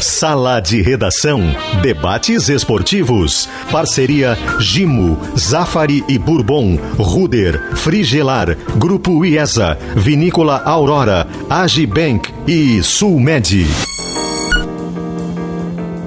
Sala de Redação. Debates esportivos. Parceria Gimo, Zafari e Bourbon, Ruder, Frigelar, Grupo IESA, Vinícola Aurora, Agibank e Sulmed.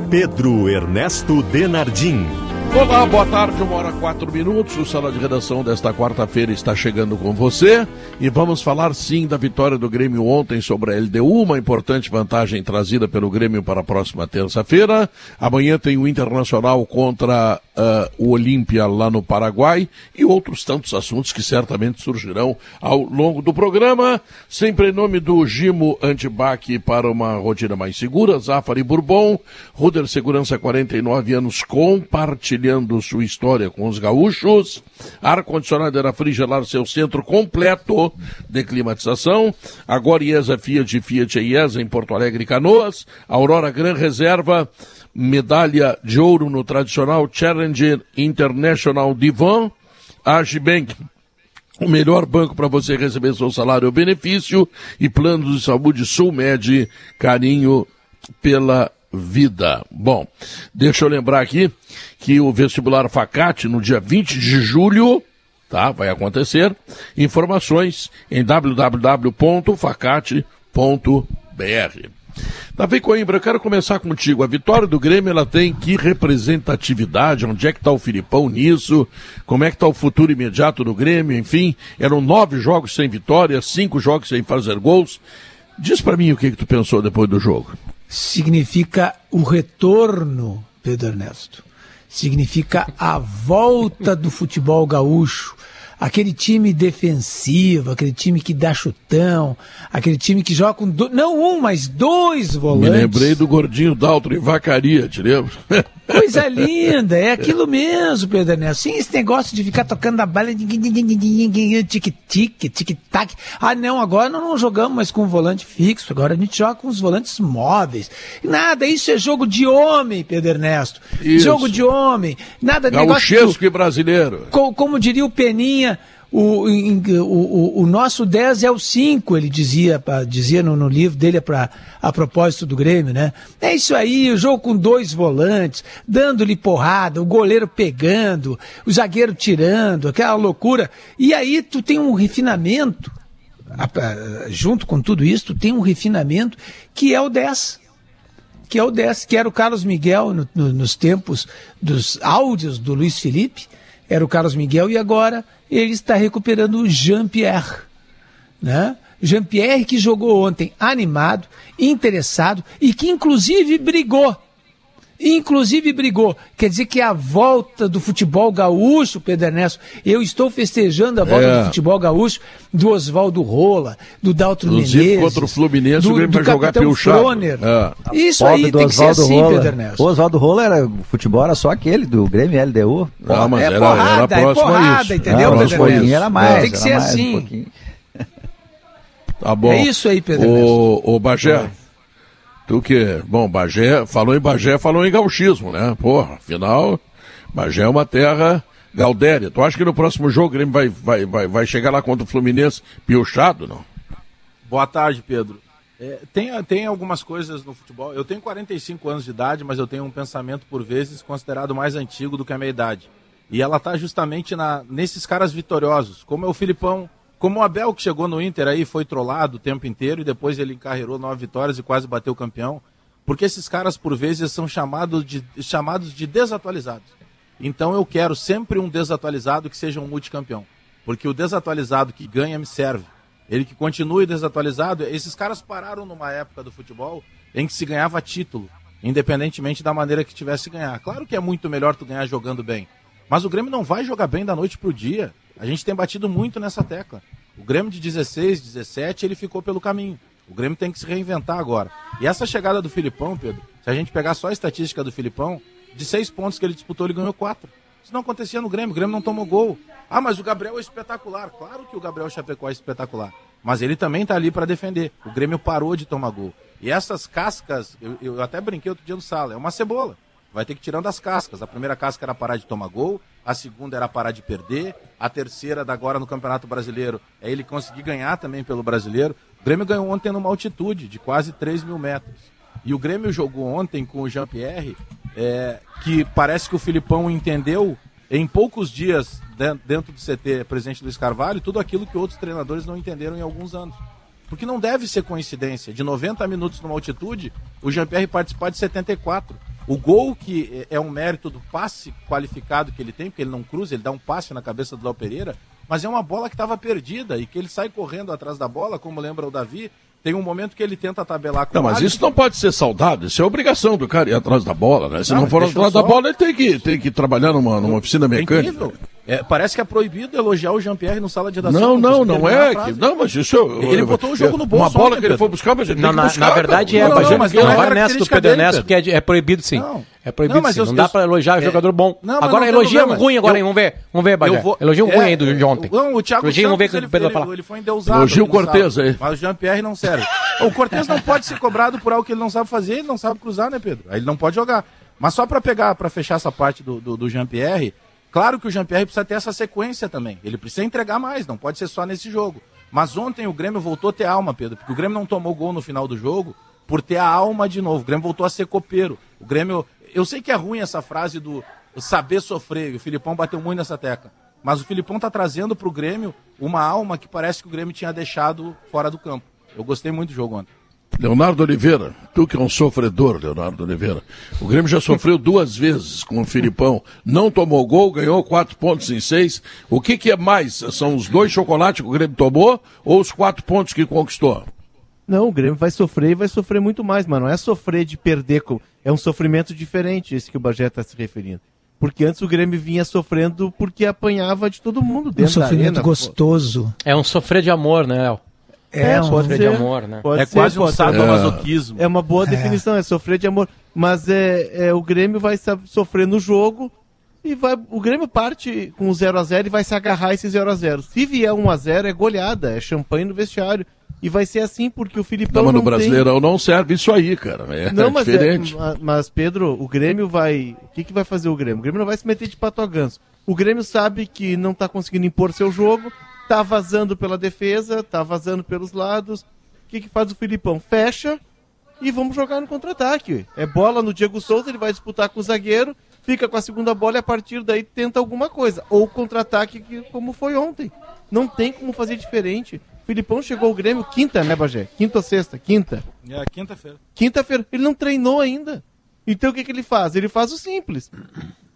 Pedro Ernesto Denardim. Olá, boa tarde, uma hora quatro minutos. O Sala de Redação desta quarta-feira está chegando com você e vamos falar sim da vitória do Grêmio ontem sobre a LDU, uma importante vantagem trazida pelo Grêmio para a próxima terça-feira. Amanhã tem o Internacional contra uh, o Olímpia lá no Paraguai e outros tantos assuntos que certamente surgirão ao longo do programa. Sempre em nome do Gimo Antibac para uma rotina mais segura, Zafari Bourbon, Ruder Segurança 49 anos compartilhando compartilhando sua história com os gaúchos. Ar-condicionado era frigelar seu centro completo de climatização. Agora IESA Fiat, Fiat IESA em Porto Alegre Canoas. Aurora Gran Reserva, medalha de ouro no tradicional Challenger International Divan. Agibank, o melhor banco para você receber seu salário ou benefício e planos de saúde Sulmed, carinho pela vida. Bom, deixa eu lembrar aqui que o vestibular Facate no dia 20 de julho, tá? Vai acontecer. Informações em www.facate.br. Davi Coimbra, eu quero começar contigo. A vitória do Grêmio, ela tem que representatividade? Onde é que está o Filipão nisso? Como é que está o futuro imediato do Grêmio? Enfim, eram nove jogos sem vitória, cinco jogos sem fazer gols. Diz para mim o que, que tu pensou depois do jogo significa o retorno, Pedro Ernesto. Significa a volta do futebol gaúcho aquele time defensivo, aquele time que dá chutão, aquele time que joga com do... não um, mas dois volantes. Me lembrei do gordinho Daltro em Vacaria, te lembro? Coisa linda, é aquilo mesmo, Pedro Ernesto. Sim, esse negócio de ficar tocando a bala, tic-tic, tic-tac. Ah, não, agora nós não jogamos mais com um volante fixo, agora a gente joga com os volantes móveis. Nada, isso é jogo de homem, Pedro Ernesto. Isso. Jogo de homem. Nada de negócio. e brasileiro. Como, como diria o Peninha, o, o, o, nosso 10 é o 5, ele dizia, dizia no, no, livro dele pra, a propósito do Grêmio, né? É isso aí, o jogo com dois volantes, dando-lhe porrada, o goleiro pegando, o zagueiro tirando, aquela loucura. E aí tu tem um refinamento, junto com tudo isso, tu tem um refinamento que é o 10 que é o 10, que era o Carlos Miguel no, no, nos tempos dos áudios do Luiz Felipe, era o Carlos Miguel, e agora ele está recuperando o Jean-Pierre. Né? Jean-Pierre que jogou ontem animado, interessado e que inclusive brigou inclusive brigou. Quer dizer que é a volta do futebol gaúcho, Pedro Ernesto, eu estou festejando a volta é. do futebol gaúcho do Oswaldo Rola, do Daltro inclusive, Menezes. contra o Fluminense, do, o Grêmio vai jogar pelo Froner. É. Isso aí tem que ser assim, Rola. Pedro Ernesto. O Oswaldo Rola, era, o futebol era só aquele do Grêmio LDU. Não, mas é era, porrada, era é porrada, entendeu, não, Pedro Ernesto? Era mais, tem que ser assim. Um tá bom. É isso aí, Pedro Ernesto. O, o Bagé, Tu que, bom, Bagé, falou em Bagé, falou em gauchismo, né? Porra, afinal, Bagé é uma terra gaudéria. Tu acha que no próximo jogo o Grêmio vai, vai, vai, vai chegar lá contra o Fluminense piochado, não? Boa tarde, Pedro. É, tem, tem algumas coisas no futebol. Eu tenho 45 anos de idade, mas eu tenho um pensamento, por vezes, considerado mais antigo do que a minha idade. E ela está justamente na, nesses caras vitoriosos, como é o Filipão, como o Abel, que chegou no Inter aí, foi trollado o tempo inteiro e depois ele encarreirou nove vitórias e quase bateu campeão. Porque esses caras, por vezes, são chamados de, chamados de desatualizados. Então eu quero sempre um desatualizado que seja um multicampeão. Porque o desatualizado que ganha me serve. Ele que continue desatualizado, esses caras pararam numa época do futebol em que se ganhava título, independentemente da maneira que tivesse ganhar. Claro que é muito melhor tu ganhar jogando bem. Mas o Grêmio não vai jogar bem da noite pro dia. A gente tem batido muito nessa tecla. O Grêmio de 16, 17, ele ficou pelo caminho. O Grêmio tem que se reinventar agora. E essa chegada do Filipão, Pedro, se a gente pegar só a estatística do Filipão, de seis pontos que ele disputou, ele ganhou quatro. Isso não acontecia no Grêmio, o Grêmio não tomou gol. Ah, mas o Gabriel é espetacular. Claro que o Gabriel Chapecó é espetacular. Mas ele também está ali para defender. O Grêmio parou de tomar gol. E essas cascas, eu, eu até brinquei outro dia no sala, é uma cebola vai ter que ir tirando as cascas. A primeira casca era parar de tomar gol, a segunda era parar de perder, a terceira, da agora no Campeonato Brasileiro, é ele conseguir ganhar também pelo brasileiro. O Grêmio ganhou ontem numa altitude de quase 3 mil metros. E o Grêmio jogou ontem com o Jean-Pierre, é, que parece que o Filipão entendeu em poucos dias dentro do CT presidente Luiz Carvalho tudo aquilo que outros treinadores não entenderam em alguns anos. Porque não deve ser coincidência. De 90 minutos numa altitude, o Jean-Pierre participar de 74. O gol, que é um mérito do passe qualificado que ele tem, porque ele não cruza, ele dá um passe na cabeça do Léo Pereira, mas é uma bola que estava perdida e que ele sai correndo atrás da bola, como lembra o Davi, tem um momento que ele tenta tabelar com Não, mas isso não pode ser saudade, isso é obrigação do cara ir atrás da bola, né? Se não, não for atrás só... da bola, ele tem que, tem que trabalhar numa, numa oficina mecânica. É, parece que é proibido elogiar o Jean-Pierre no sala de redação. Não, não, não é. Que, não, mas isso. Ele eu, botou o jogo no bolso. Uma bola que ele foi buscar, mas ele não, na, buscar, na verdade é. Não, não, mas não, não nessa do Pedro Ernesto, porque é, é proibido sim. Não. É proibido não, sim. Eu, não dá pra elogiar é, jogador bom. Não, agora elogia um ruim agora, hein? Vamos ver. Vamos ver, Bagé. Elogia um ruim aí de ontem. Não, o Thiago Elogia, vamos ver o Pedro vai falar. Ele foi endeusado. Elogia o Cortez aí. Mas o Jean-Pierre não serve. O Cortez não pode ser cobrado por algo que ele não sabe fazer, ele não sabe cruzar, né, Pedro? Aí ele não pode jogar. Mas só pra pegar, pra fechar essa parte do Jean-Pierre, Claro que o Jean-Pierre precisa ter essa sequência também. Ele precisa entregar mais, não pode ser só nesse jogo. Mas ontem o Grêmio voltou a ter alma, Pedro, porque o Grêmio não tomou gol no final do jogo por ter a alma de novo. O Grêmio voltou a ser copeiro. O Grêmio. Eu sei que é ruim essa frase do saber sofrer, o Filipão bateu muito nessa tecla. Mas o Filipão está trazendo para o Grêmio uma alma que parece que o Grêmio tinha deixado fora do campo. Eu gostei muito do jogo ontem. Leonardo Oliveira, tu que é um sofredor, Leonardo Oliveira. O Grêmio já sofreu duas vezes com o Filipão. Não tomou gol, ganhou quatro pontos em seis. O que, que é mais? São os dois chocolates que o Grêmio tomou ou os quatro pontos que conquistou? Não, o Grêmio vai sofrer e vai sofrer muito mais, mas não é sofrer de perder. É um sofrimento diferente esse que o Bagé está se referindo. Porque antes o Grêmio vinha sofrendo porque apanhava de todo mundo dentro um sofrimento arena. gostoso. É um sofrer de amor, né, El? É, é sofrer de amor, né? é ser, quase um sadomasoquismo. É. é uma boa é. definição, é. é sofrer de amor. Mas é, é o Grêmio vai sofrer no jogo e vai, o Grêmio parte com 0 a 0 e vai se agarrar esse 0 a 0 Se vier 1 a 0 é goleada, é champanhe no vestiário. E vai ser assim porque o Filipão. Não, mas no Brasileirão tem... não serve isso aí, cara. É, não, mas diferente. É, mas, Pedro, o Grêmio vai. O que, que vai fazer o Grêmio? O Grêmio não vai se meter de pato a ganso. O Grêmio sabe que não está conseguindo impor seu jogo, tá vazando pela defesa, tá vazando pelos lados que, que faz o Filipão? Fecha e vamos jogar no contra-ataque. É bola no Diego Souza, ele vai disputar com o zagueiro, fica com a segunda bola e a partir daí tenta alguma coisa. Ou contra-ataque, como foi ontem. Não tem como fazer diferente. O Filipão chegou ao Grêmio quinta, né, Bagé? Quinta ou sexta? Quinta. É, quinta-feira. Quinta-feira. Ele não treinou ainda. Então o que, que ele faz? Ele faz o simples.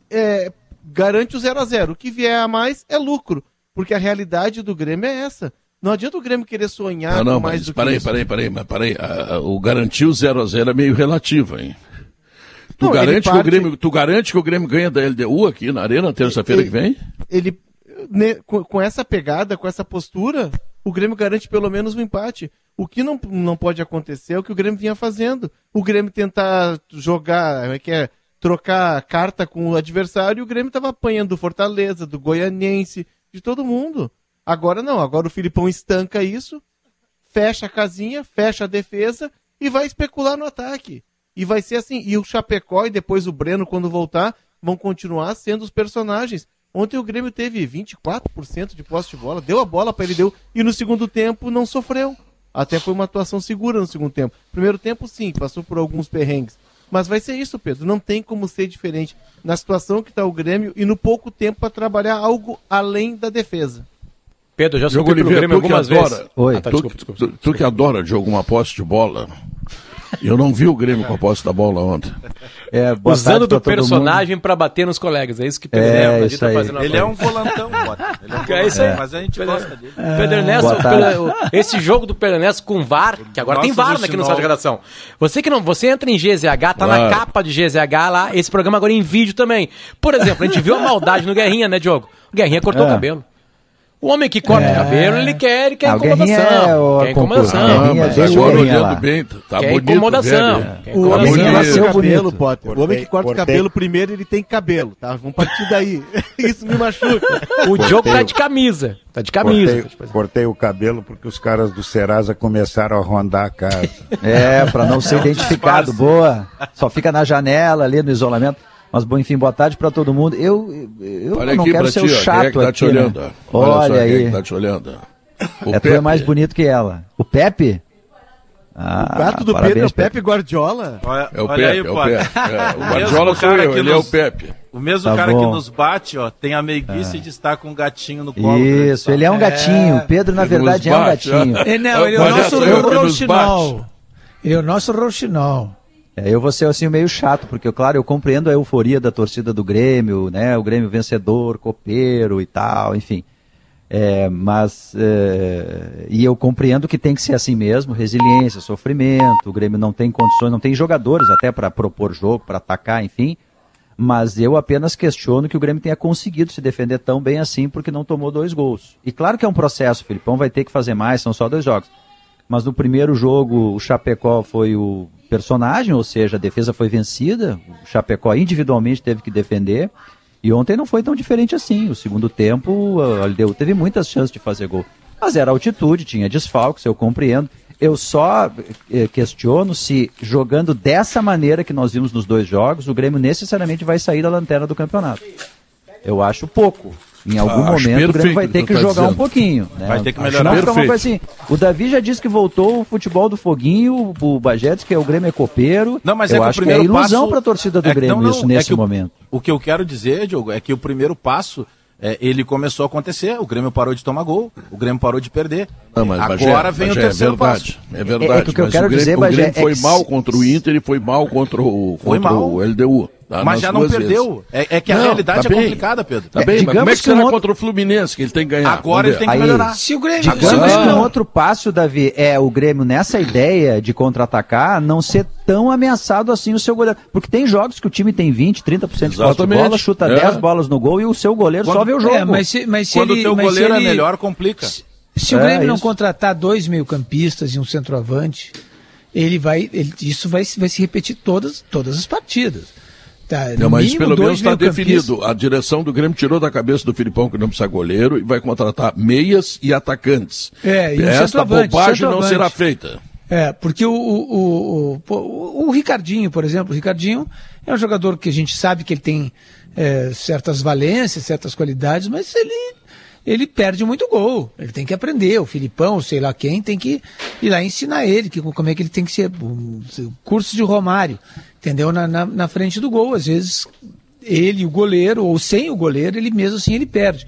É, garante o 0 a 0 O que vier a mais é lucro. Porque a realidade do Grêmio é essa. Não adianta o Grêmio querer sonhar não, não, mais mas do parei, que isso. Parei, parei, mas parei. o garantiu 0 a 0 é meio relativo, hein? Tu, não, garante parte... que o Grêmio, tu garante que o Grêmio ganha da LDU aqui na Arena terça-feira que vem? Ele, ne, com, com, essa pegada, com essa postura, o Grêmio garante pelo menos um empate. O que não, não pode acontecer é o que o Grêmio vinha fazendo. O Grêmio tentar jogar, é que é? Trocar carta com o adversário e o Grêmio estava apanhando do Fortaleza, do Goianense, de todo mundo. Agora não, agora o Filipão estanca isso, fecha a casinha, fecha a defesa e vai especular no ataque. E vai ser assim. E o Chapecó e depois o Breno, quando voltar, vão continuar sendo os personagens. Ontem o Grêmio teve 24% de posse de bola, deu a bola para ele, deu, e no segundo tempo não sofreu. Até foi uma atuação segura no segundo tempo. Primeiro tempo, sim, passou por alguns perrengues. Mas vai ser isso, Pedro. Não tem como ser diferente na situação que está o Grêmio e no pouco tempo para trabalhar algo além da defesa. Pedro, já subiu pelo Grêmio algumas adora, vezes. Oi. Ah, tá, tu, desculpa, desculpa, tu, tu, que adora de alguma posse de bola. Eu não vi o Grêmio com a posse da bola ontem. É, Usando do personagem para bater nos colegas. É isso que Pedro é, Ernesto tá fazendo Ele é um volantão, Bota. Ele é, um volantão, é isso aí. Mas a gente Pedro, gosta dele. Pedro Ernesto, esse jogo do Pedro Ernesto com VAR, que agora Nossa, tem VAR aqui no site de redação. Você que não, você entra em GZH, tá claro. na capa de GZH lá, esse programa agora em vídeo também. Por exemplo, a gente viu a maldade no Guerrinha, né, Diogo? O Guerrinha cortou é. o cabelo. O homem que corta é. o cabelo, ele quer, ele quer incomodação. É quer incomodação. Ah, mas agora olhando bem, tá quer bonito. Incomodação. Quer o homem que nasceu cabelo, Potter. O homem que corta o cabelo primeiro, ele tem cabelo, tá? Vamos partir daí. Isso me machuca. O Diogo tá de camisa. Tá de camisa. Cortei, cortei, o cabelo porque os caras do Serasa começaram a rondar a casa. É, pra não ser identificado. Boa. Só fica na janela ali no isolamento. Mas, bom, enfim, boa tarde para todo mundo. Eu, eu Olha não aqui quero ser o chato quem é que tá aqui, te olhando? Né? Olha, Olha aí. Quem é que tá te olhando? O é, tu é mais bonito que ela. O Pepe? Ah, o gato do Pedro é o Pepe Guardiola? Olha, é o Pepe, aí, é o Pepe. É, o Guardiola sou eu, ele nos, é o Pepe. O mesmo tá cara bom. que nos bate, ó, tem a meiguice é. de estar com um gatinho no colo. Isso, ele é um gatinho. Pedro, na verdade, é um gatinho. É, não, ele é o nosso Rouxinol. Ele é o nosso Rouxinol. É, eu vou ser assim meio chato, porque, claro, eu compreendo a euforia da torcida do Grêmio, né? O Grêmio vencedor, copeiro e tal, enfim. É, mas é, e eu compreendo que tem que ser assim mesmo, resiliência, sofrimento. O Grêmio não tem condições, não tem jogadores até para propor jogo, para atacar, enfim. Mas eu apenas questiono que o Grêmio tenha conseguido se defender tão bem assim porque não tomou dois gols. E claro que é um processo, o Filipão vai ter que fazer mais, são só dois jogos. Mas no primeiro jogo o Chapecó foi o personagem, ou seja, a defesa foi vencida, o Chapecó individualmente teve que defender, e ontem não foi tão diferente assim. O segundo tempo, a LDU teve muitas chances de fazer gol. Mas era altitude, tinha desfalques, eu compreendo. Eu só eh, questiono se, jogando dessa maneira que nós vimos nos dois jogos, o Grêmio necessariamente vai sair da lanterna do campeonato. Eu acho pouco. Em algum ah, momento o Grêmio vai ter que tá jogar dizendo. um pouquinho. Né? Vai ter que melhorar. Não fica assim. O Davi já disse que voltou o futebol do foguinho, o disse que é o Grêmio é copeiro. Não, mas Eu é que acho que é ilusão passo... para a torcida do é Grêmio não, não, isso é nesse o, momento. O que eu quero dizer, Diogo, é que o primeiro passo é, ele começou a acontecer. O Grêmio parou de tomar gol, o Grêmio parou de perder. Não, mas, Agora Bagé, vem Bagé, o terceiro é verdade, passo. É verdade. É, é, que o que eu quero o Grêmio, dizer, o Grêmio Bagé, foi mal contra o Inter e foi mal contra o, contra o LDU. Tá mas já não perdeu. É, é, que a não, realidade tá é complicada, Pedro. Tá bem, mas como é que, que será outro... contra o Fluminense que ele tem que ganhar? Agora ele tem que Aí, melhorar. Se o Grêmio, digamos se o Grêmio... um outro passo, Davi, é o Grêmio nessa ideia de contra-atacar não ser tão ameaçado assim o seu goleiro. Porque tem jogos que o time tem 20, 30% de posse de bola, chuta é. 10 bolas no gol e o seu goleiro Quando, só vê o jogo. É, mas se, mas se Quando ele, o teu goleiro é ele... é melhor, complica. Se, se o Grêmio é, não contratar dois meio-campistas e um centroavante, ele vai, ele, isso vai, vai se repetir todas, todas as partidas. Tá, não, mas pelo menos está definido. A direção do Grêmio tirou da cabeça do Filipão que não precisa goleiro e vai contratar meias e atacantes. É, e Esta bobagem não será feita. É, porque o, o, o, o, Ricardinho, por exemplo, o Ricardinho é um jogador que a gente sabe que ele tem é, certas valências, certas qualidades, mas ele ele perde muito gol. Ele tem que aprender. O Filipão, sei lá quem, tem que ir lá ensinar ele que, como é que ele tem que ser. Um, curso de Romário, entendeu? Na, na, na, frente do gol. Às vezes, ele, o goleiro, ou sem o goleiro, ele mesmo assim ele perde.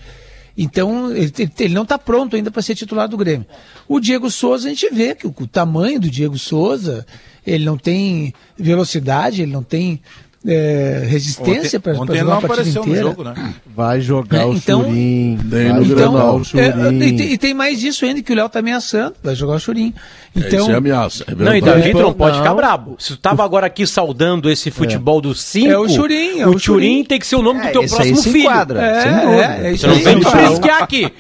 Então, ele, ele não está pronto ainda para ser titular do Grêmio. O Diego Souza, a gente vê que o, o tamanho do Diego Souza, ele não tem velocidade, ele não tem é, resistência para jogar uma partida inteira. Jogo, né? Vai jogar é, o então, Churim, vai então, jogar o Churim. É, e, tem, e, tem, mais isso ainda que o Léo tá ameaçando, vai jogar o Churim. Então, isso é ameaça. É não, e Davi não pode não. ficar brabo. Se tu tava agora aqui saudando esse futebol dos cinco, é o Churim. É o, o Churim tem que ser o nome do é, teu próximo filho. Enquadra, é, sem dúvida. É, é, Você não tem que frisquear aqui.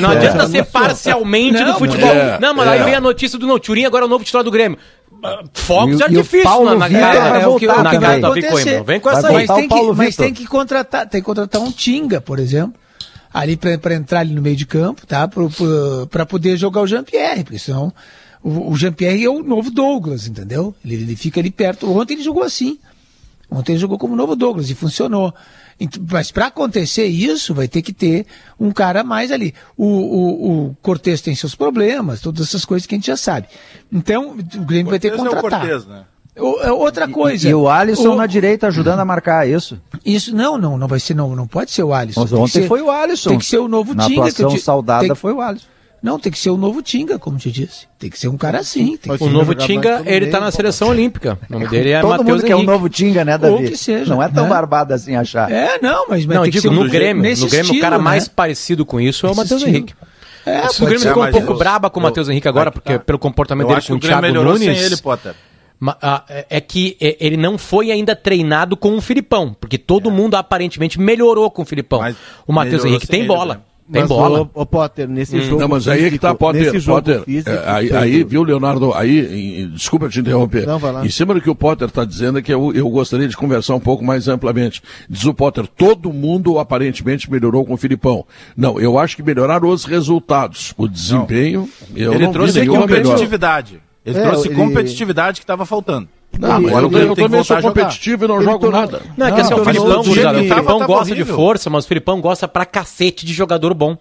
Não adianta ser parcialmente do futebol. Não, mas aí vem a notícia do não, Churim agora é o novo titular do Grêmio fogos de artifício na, na cara, é, o que, na Coimbra. Vem com essa aí. Mas, tem que, mas tem que contratar, tem que contratar um Tinga, por exemplo, ali para entrar ali no meio de campo, tá? Para poder jogar o Jean-Pierre, porque senão o, o Jean-Pierre é o novo Douglas, entendeu? Ele, ele fica ali perto. Ontem ele jogou assim. Ontem ele jogou como novo Douglas e funcionou. Mas para acontecer isso, vai ter que ter um cara mais ali. O, o, o Cortez tem seus problemas, todas essas coisas que a gente já sabe. Então, o Grêmio vai ter que contratar. É o Cortez, né? É outra coisa. E, e o Alisson o... na direita ajudando a marcar isso. Isso não, não, não vai ser não, não pode ser o Alisson. Mas ontem ser, foi o Alisson. Tem que ser o novo na Tinga. Atuação que te, saudada tem, foi o Alisson. Não, tem que ser o novo Tinga, como te disse. Tem que ser um cara assim. o novo Tinga, ele tá na seleção olímpica. O nome dele é Todo Matheus mundo quer um novo Tinga, né, Davi? Ou que seja. Não é tão né? barbado assim achar. É, não, mas... mas não, digo, no Grêmio, no Grêmio o cara mais né? parecido com isso é o Matheus Henrique. É, o Grêmio ficou um pouco braba com o Matheus Henrique agora, porque pelo comportamento dele com o Thiago Nunes... sem ele, Potter. É, é que é, ele não foi ainda treinado com o Filipão, porque todo mundo aparentemente melhorou com o Filipão. o Matheus Henrique tem bola. Tem mas bola. O, o, Potter, nesse hum. jogo. Não, mas aí é que tá, Potter. Potter físico, é, aí, aí, viu, Leonardo? Aí, em, desculpa te interromper. Não, vai lá. Em cima do que o Potter está dizendo, é que eu, eu gostaria de conversar um pouco mais amplamente. Diz o Potter, todo mundo aparentemente melhorou com o Filipão. Não, eu acho que melhoraram os resultados. O desempenho, não. eu ele não trouxe competitividade. Ele é, trouxe ele... competitividade que estava faltando. Não, mas eu, eu também sou competitivo e não jogo nada. Não, é que assim, o Filipão, o Filipão gosta de força, mas o Filipão gosta pra cacete de jogador bom.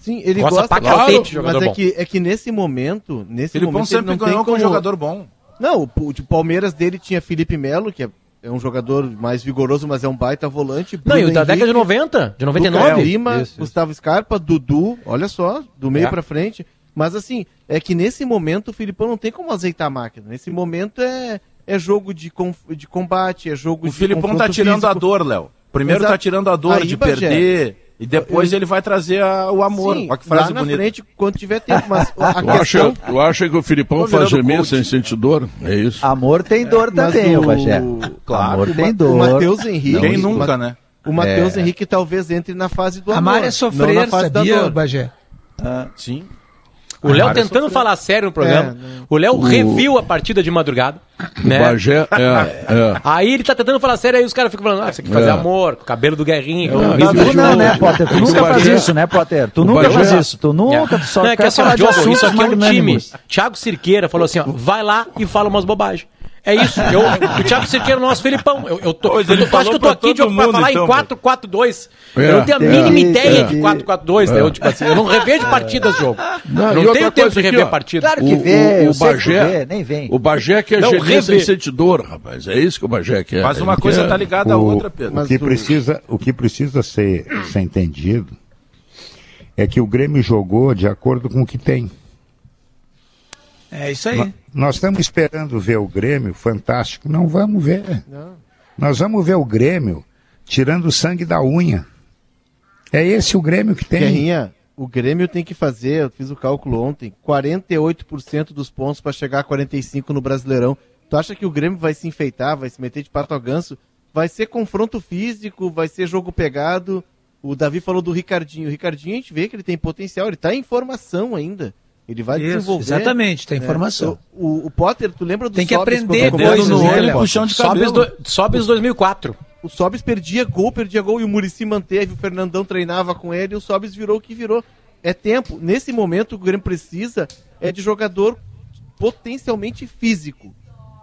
Sim, ele Gosta gosta, pra claro, cacete, jogador mas é bom. que, é que nesse momento, nesse Filipão momento ele sempre não ganhou tem com um jogador bom. Não, o, o de Palmeiras dele tinha Felipe Melo, que é, é um jogador mais vigoroso, mas é um baita volante. Não, e o Bruno da década de Henrique, 90, de Lucas 99. Lima, Isso, isso. Gustavo Scarpa, Dudu, olha só, do meio É. pra frente. Mas assim, é que nesse momento o Filipão não tem como azeitar a máquina. Nesse momento é, é jogo de, com, de combate, é jogo O de Filipão tá tirando a físico. dor, Léo. Primeiro Exato. tá tirando a dor Aí, de Bagé, perder e depois eu- ele vai trazer a- o amor. Sim, Olha que frase lá na bonita. frente, quando tiver tempo. Mas a Tu acha, questão... tu acha que o Filipão faz gemer sem sentir dor? É isso. Amor tem dor Mas também, o- o Bagé. Claro, Amor o tem dor. O Matheus Henrique. Quem o nunca, né? O Matheus Henrique talvez entre na fase do amor. Amar é não na sofrer, fase da sabia, dor. Bagé? Sim. O Léo Várias tentando falar sério no programa. É, não. o Léo reviu a partida de madrugada. O Né? Bagé, é, é. Aí ele tá tentando falar sério, aí os caras ficam falando, ah, você quer fazer É. amor, com o cabelo do Guerrinho, Não, o não, Tu não, né, Potter? Tu O nunca faz isso, né, Potter? Tu o nunca faz isso. Tu nunca, tu só Não, é que quer assim, falar de isso aqui é um time. Thiago Cirqueira falou assim, ó, vai lá e fala umas bobagens. É isso. Eu, o Thiago Cirqueira é o nosso Felipão. Eu, eu tô, Pois eu tô- tu acha que eu tô aqui, todo Diogo, pra mundo, falar então, em 4-4-2. É. Eu não tenho a É. mínima É. ideia de É. 4-4-2, né? Eu, tipo assim, eu não revejo partidas, jogo. Não, Não, tenho tempo de rever ó. partida. Claro que O- vê, o- o que Bagé- vê, nem vem. O Bagé quer Não, gemer sem rever. sentir dor, rapaz. É isso que o Bagé quer. Mas uma coisa quer- tá ligada à O, outra, Pedro. o que o- precisa, o que precisa ser, ser entendido é que o Grêmio jogou de acordo com o que tem. É isso aí. Nós estamos esperando ver o Grêmio fantástico. Não vamos ver. Nós vamos ver o Grêmio tirando o sangue da unha. É esse o Grêmio que tem. Guerrinha, o Grêmio tem que fazer, eu fiz o cálculo ontem, 48% dos pontos para chegar a 45 no Brasileirão. Tu acha que o Grêmio vai se enfeitar, vai se meter de pato ao ganso? Vai ser confronto físico, vai ser jogo pegado. O Davi falou do Ricardinho. O Ricardinho a gente vê que ele tem potencial, ele está em formação ainda. Ele vai Isso, desenvolver. exatamente, tem né? informação. O, o- o Potter, tu lembra do Tem que Sobis aprender começou no né, olho, Léo? puxão de cabelo. do, sobe os 2004. O Sobis perdia gol, perdia gol e o Murici manteve, o Fernandão treinava com ele e o Sobis virou o que virou. É tempo. Nesse momento, o Grêmio precisa é de jogador potencialmente físico.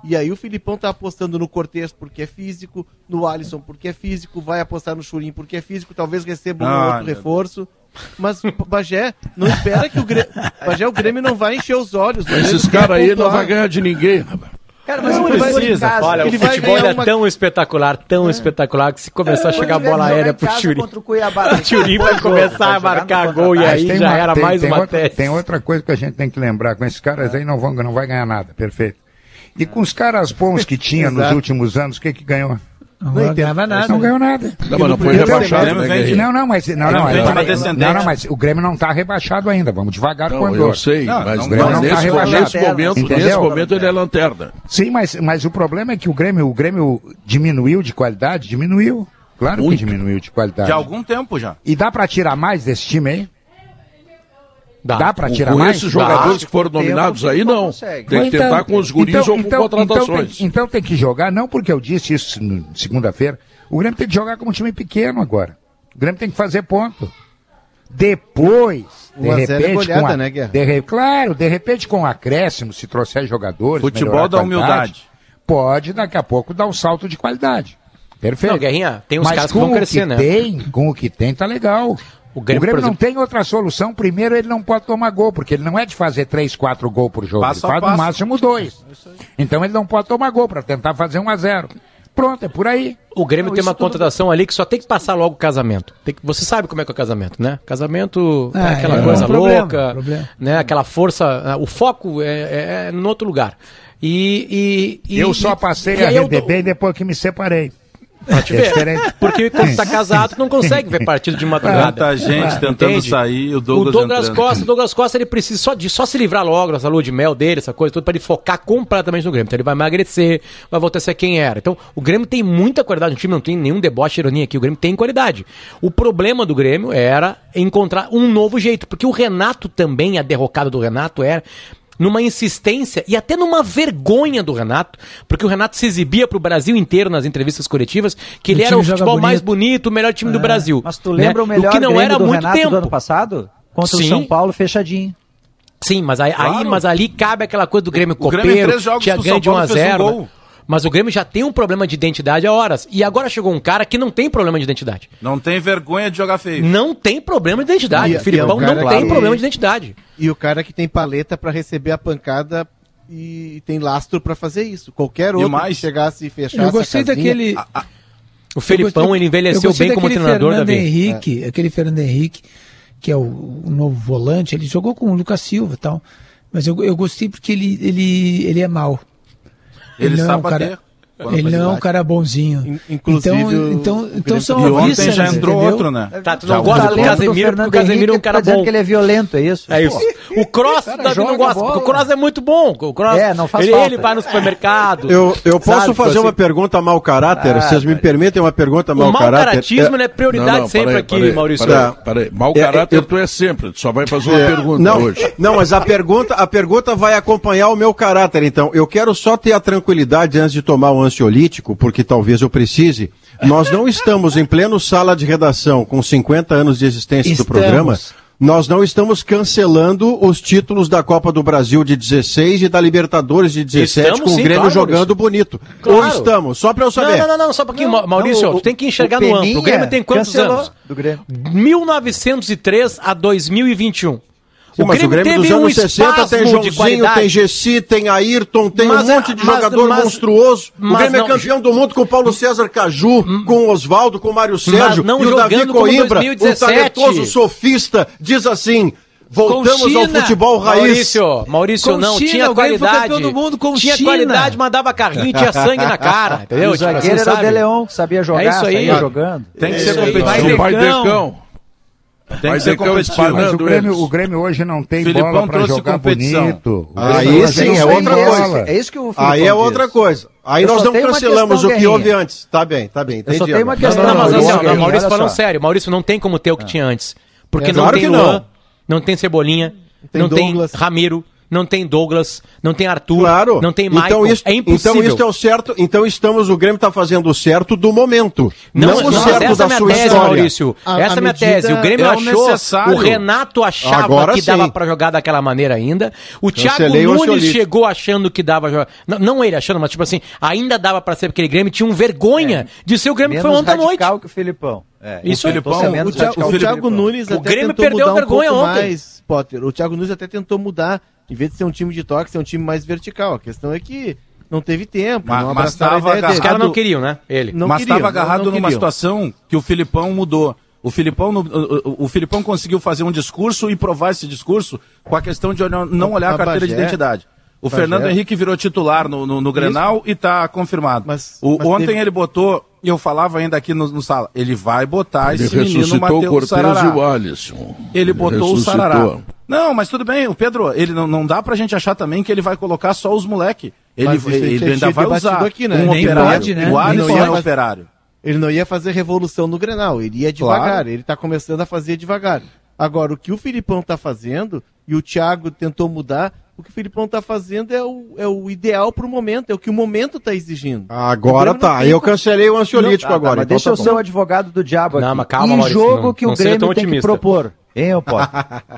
E aí o Filipão tá apostando no Cortez porque é físico, no Alisson porque é físico, vai apostar no Churim porque é físico, talvez receba um Ah, outro reforço. Mas Bagé, não espera que o Grêmio. Bagé, o Grêmio não vai encher os olhos. Esses caras aí não vai ganhar de ninguém, rapaz. Cara, mas Não, ele ele vai precisa. casa. Olha, ele o futebol é uma- tão espetacular, tão espetacular, que se começar a chegar a bola aérea pro Churi. Contra o Cuiabá. O Churim vai começar a marcar gol e aí já uma- era tem- mais tem uma outra. Tem outra coisa que a gente tem que lembrar, com esses caras aí não vão não vai ganhar nada, perfeito. E com os caras bons que tinha nos últimos anos, o que que ganhou? Não, Não ganhava nada. Não ganhou nada. Não, mas não foi rebaixado, né? Não, não, mas não, não, não, não, mas o Grêmio não está rebaixado ainda. Vamos devagar com o Não, andor. eu sei, Não, mas não tá nesse, rebaixado. nesse momento, Entendeu? nesse momento ele é lanterna. Sim, mas, mas o problema é que o Grêmio, o Grêmio diminuiu de qualidade, diminuiu. Claro Muito. que diminuiu de qualidade. De algum tempo já. E dá pra tirar mais desse time aí? Dá. Dá pra tirar Com mais? esses jogadores Dá. que foram nominados aí, não. consegue. Tem que Então, tentar com os guris então- ou com então- contratações. Então tem, então tem que jogar, não porque eu disse isso segunda-feira. O Grêmio tem que jogar como um time pequeno agora. O Grêmio tem que fazer ponto. Depois, de 1 a 0 é repente, goleada, com a- né, Guerra? de re- claro, de repente com acréscimo, se trouxer jogadores, Futebol da humildade. pode daqui a pouco dar um salto de qualidade. Perfeito. Não, Guerrinha, tem uns Mas caras que com vão o crescer, que né? Tem, com o que tem, tá legal. O O Grêmio, Grêmio, por não exemplo- tem outra solução. Primeiro, ele não pode tomar gol, porque ele não é de fazer três, quatro gols por jogo. Ele faz passo. no máximo dois. Então ele não pode tomar gol para tentar fazer um a zero. Pronto, é por aí. O Grêmio Não, tem uma tudo- contratação ali que só tem que passar logo o casamento. Tem que- você sabe como é que é o casamento, né? Casamento é Ah, aquela é. coisa É um louca, problema. né? Aquela força. ah, O foco é, é, é no outro lugar. E, e- e- eu só passei e a aí eu depois que me separei. Pra te É ver. diferente. Porque quando tá casado, não consegue ver partido de madrugada. Tanta gente tentando Entende? sair, o O Douglas, Douglas entrando. Costa, o Douglas Costa, ele precisa só, de, só se livrar logo dessa lua de mel dele, essa coisa toda, pra ele focar completamente no Grêmio. Então ele vai emagrecer, vai voltar a ser quem era. Então o Grêmio tem muita qualidade, o time não tem nenhum deboche, ironia aqui, o Grêmio tem qualidade. O problema do Grêmio era encontrar um novo jeito, porque o Renato também, a derrocada do Renato era numa insistência e até numa vergonha do Renato, porque o Renato se exibia pro Brasil inteiro nas entrevistas coletivas que ele O era time o futebol bonito. mais bonito, o melhor time do Brasil. Mas tu lembra né? o melhor que não Grêmio era do muito Renato tempo. do ano passado? Contra Sim. o São Paulo fechadinho. Sim, mas aí, aí- Claro. mas ali cabe aquela coisa do Grêmio O Grêmio em copeiro, três jogos tinha ganho São de 1 a Paulo fez um 0 gol. Mas o Grêmio já tem um problema de identidade há horas. E agora chegou um cara que não tem problema de identidade. Não tem vergonha de jogar feio. Não tem problema de identidade. E- o Filipão e é o cara não tem que- problema de identidade. E o cara que tem paleta pra receber a pancada e tem lastro pra fazer isso. Qualquer outro mais? que chegasse e fechasse Eu gostei a casinha, daquele. O Felipão, Eu gostei- ele eu envelheceu bem como treinador, Fernando Davi. Henrique, aquele Fernando Henrique, que é o, o novo volante, ele jogou com o Lucas Silva e tal. Mas eu, eu gostei porque ele, ele, ele é mau. Ele não sabe cara- bater. quando Ele não é um cara bonzinho. In- inclusive, então, o- então, o então são E ontem vísceras, já entrou entendeu? outro, né? Tá, tu não o gosta do Casemiro, porque o Casemiro é um Henrique cara tá dizendo bom. que ele é violento, é isso? É isso. O Cross, cara Davi não gosta, porque o Cross é muito bom. O Cross, É, não faz ele, falta. ele vai no supermercado. Eu, eu posso sabe, fazer assim, uma pergunta mau caráter? Ah, Vocês me permitem uma pergunta O mau mau caráter? caratismo É- é prioridade sempre peraí, aqui, Maurício. Peraí, peraí. Mau É, caráter eu- tu é sempre. Tu só vai fazer uma É, pergunta não, hoje. Não, mas a pergunta, a pergunta vai acompanhar o meu caráter, então. Eu quero só ter a tranquilidade antes de tomar o ansiolítico, porque talvez eu precise. Nós não estamos em pleno sala de redação com 50 anos de existência do Estamos. programa. Nós não estamos cancelando os títulos da Copa do Brasil de 16 e da Libertadores de 17 Estamos com sim, o Grêmio claro, jogando bonito. Claro. Ou estamos? Só para eu saber. Não, não, não, não, só um pouquinho, Ma- Maurício, Não, o- tu tem que enxergar no amplo. O Grêmio tem quantos anos? do Grêmio. 1903 a 2021. Sim, mas o Grêmio dos teve um anos 60 tem Joãozinho, tem Gessi, tem Ayrton, tem Mas, um monte de mas- jogador mas- monstruoso. o mas Grêmio não- é campeão do mundo com o Paulo César Caju, com o Oswaldo, com o Mário Sérgio não e o Davi Coimbra, um 2017. talentoso sofista, diz assim. Voltamos Com ao futebol raiz. Maurício, Maurício Com não, China, tinha o Grêmio foi qualidade. campeão do mundo com tinha China. qualidade, mandava carrinho, tinha sangue na cara, entendeu? O Tipo zagueiro assim, era o sabe? De Leon, que sabia jogar, É isso aí. jogando. Tem que É ser competitivo. O pai Decão. Tem Vai que ser Decão competitivo. Mas o Grêmio, o Grêmio hoje não tem Filipão bola para jogar competição. bonito. Aí hoje sim, não é outra bola. coisa. É isso que o Aí é outra diz. coisa. Aí Eu nós não cancelamos o que Guerrinha. houve antes. Tá bem, tá bem. Eu só entendi tenho uma questão. Não, não, mas Não, ó, Guerrinha, não, Maurício falando sério, Maurício não tem como ter o que tinha antes. Porque É, não tem não. Luan, não tem Cebolinha, não tem Ramiro, não tem Douglas, não tem Arthur, Claro. não tem Michael. Então isso, é impossível. então isso é o certo. Então estamos, o Grêmio está fazendo o certo do momento. Não, Não, o mas certo essa é da a minha sua tese, história. Maurício. A- essa é a minha tese. O Grêmio é o achou, necessário. o Renato achava Agora que sim. dava pra jogar daquela maneira ainda. O Thiago Cancelei o Nunes chegou achando que dava jogar. Não, não ele achando, mas tipo assim, ainda dava pra ser aquele Grêmio tinha um vergonha de ser o Grêmio que foi Menos ontem à noite. radical que o Filipão. É, Isso o. Filipão O é menos O, Thiago, radical o Thiago. Nunes O Grêmio tentou perdeu mudar a um vergonha pouco ontem. mais, Potter. O Thiago Nunes até tentou mudar, em vez de ser um time de toque, ser um time mais vertical. A questão é que não teve tempo, Mas- não mas tava agarrado- Os caras não queriam, né? Ele. Não mas estava não- agarrado não numa queriam. situação que o Filipão mudou. O Filipão, o, o- Filipão conseguiu fazer um discurso e provar esse discurso com a questão de olhar- não olhar a A carteira de Bagé- identidade. O Bagé- Fernando Henrique virou titular no, no, no Grenal e está confirmado. Mas- O- mas ontem teve- ele botou, eu falava ainda aqui no, no sala, ele vai botar Ele esse menino ressuscitou o Matheus Cortez Sarará. e o Alisson. Ele botou o ressuscitou. Sarará. Não, mas tudo bem, o Pedro, ele não, não dá pra gente achar também que ele vai colocar só os moleque. Ele, ele tinha ainda vai usar aqui, né? um Nem operário. pode, né? O Alisson é operário. Ele não ia fazer revolução no Grenal, ele ia devagar, ele tá começando a fazer devagar. Agora, o que o Filipão tá fazendo, e o Thiago tentou mudar, o que o Filipão tá fazendo é o, é o ideal pro momento, é o que o momento tá exigindo. Agora O Grêmio não tá. tem Eu cancelei o ansiolítico Tá, tá, agora. mas então deixa tá eu bom. ser o advogado do diabo Não, aqui. mas calma, Maurício, jogo não- que não o Grêmio tem que otimista. propor. Hein, ô Potter?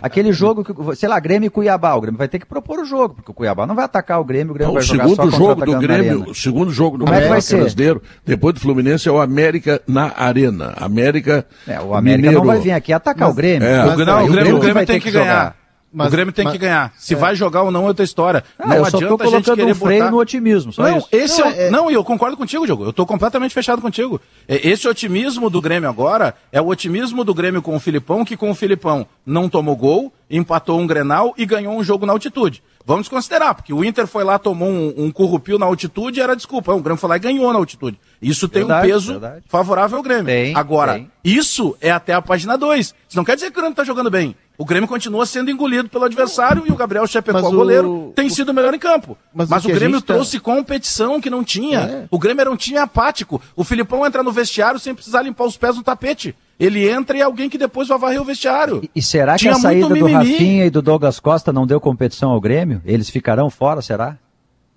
Aquele jogo que, sei lá, Grêmio e Cuiabá. O Grêmio vai ter que propor o jogo, porque o Cuiabá não vai atacar o Grêmio, o Grêmio Não, vai o jogar segundo só jogo do Grêmio, arena. o segundo jogo do é que Campeonato? Brasileiro, depois do Fluminense, é o América na Arena. América É, o América Mineiro. não vai vir aqui atacar o Grêmio. é. O, Mas não, o Grêmio, o Grêmio vai tem ter que, que ganhar. Mas- o Grêmio tem mas- que ganhar. Se vai jogar ou não é outra história. Ah, não eu só adianta tô a gente colocando querer um freio botar... no otimismo, só não, isso. esse Não, é- é- não, e eu concordo contigo, Diogo. Eu tô completamente fechado contigo. É, Esse otimismo do Grêmio agora é o otimismo do Grêmio com o Filipão, que com o Filipão não tomou gol, empatou um Grenal e ganhou um jogo na altitude. Vamos considerar, porque o Inter foi lá, tomou um, um currupio na altitude e era desculpa. O Grêmio foi lá e ganhou na altitude. Isso tem Verdade, um peso verdade. favorável ao Grêmio. Tem, agora, tem. isso é até a página 2. Isso não quer dizer que o Grêmio está jogando bem. O Grêmio continua sendo engolido pelo adversário e o Gabriel Chapecó, o- goleiro, tem sido o melhor em campo. Mas Mas, o o Grêmio tá- trouxe competição que não tinha. É. O Grêmio era um time apático. O Filipão entra no vestiário sem precisar limpar os pés no tapete. Ele entra e é alguém que depois vai varrer o vestiário. E, e será que Tinha a saída do mimimi. Rafinha e do Douglas Costa não deu competição ao Grêmio? Eles ficarão fora, será?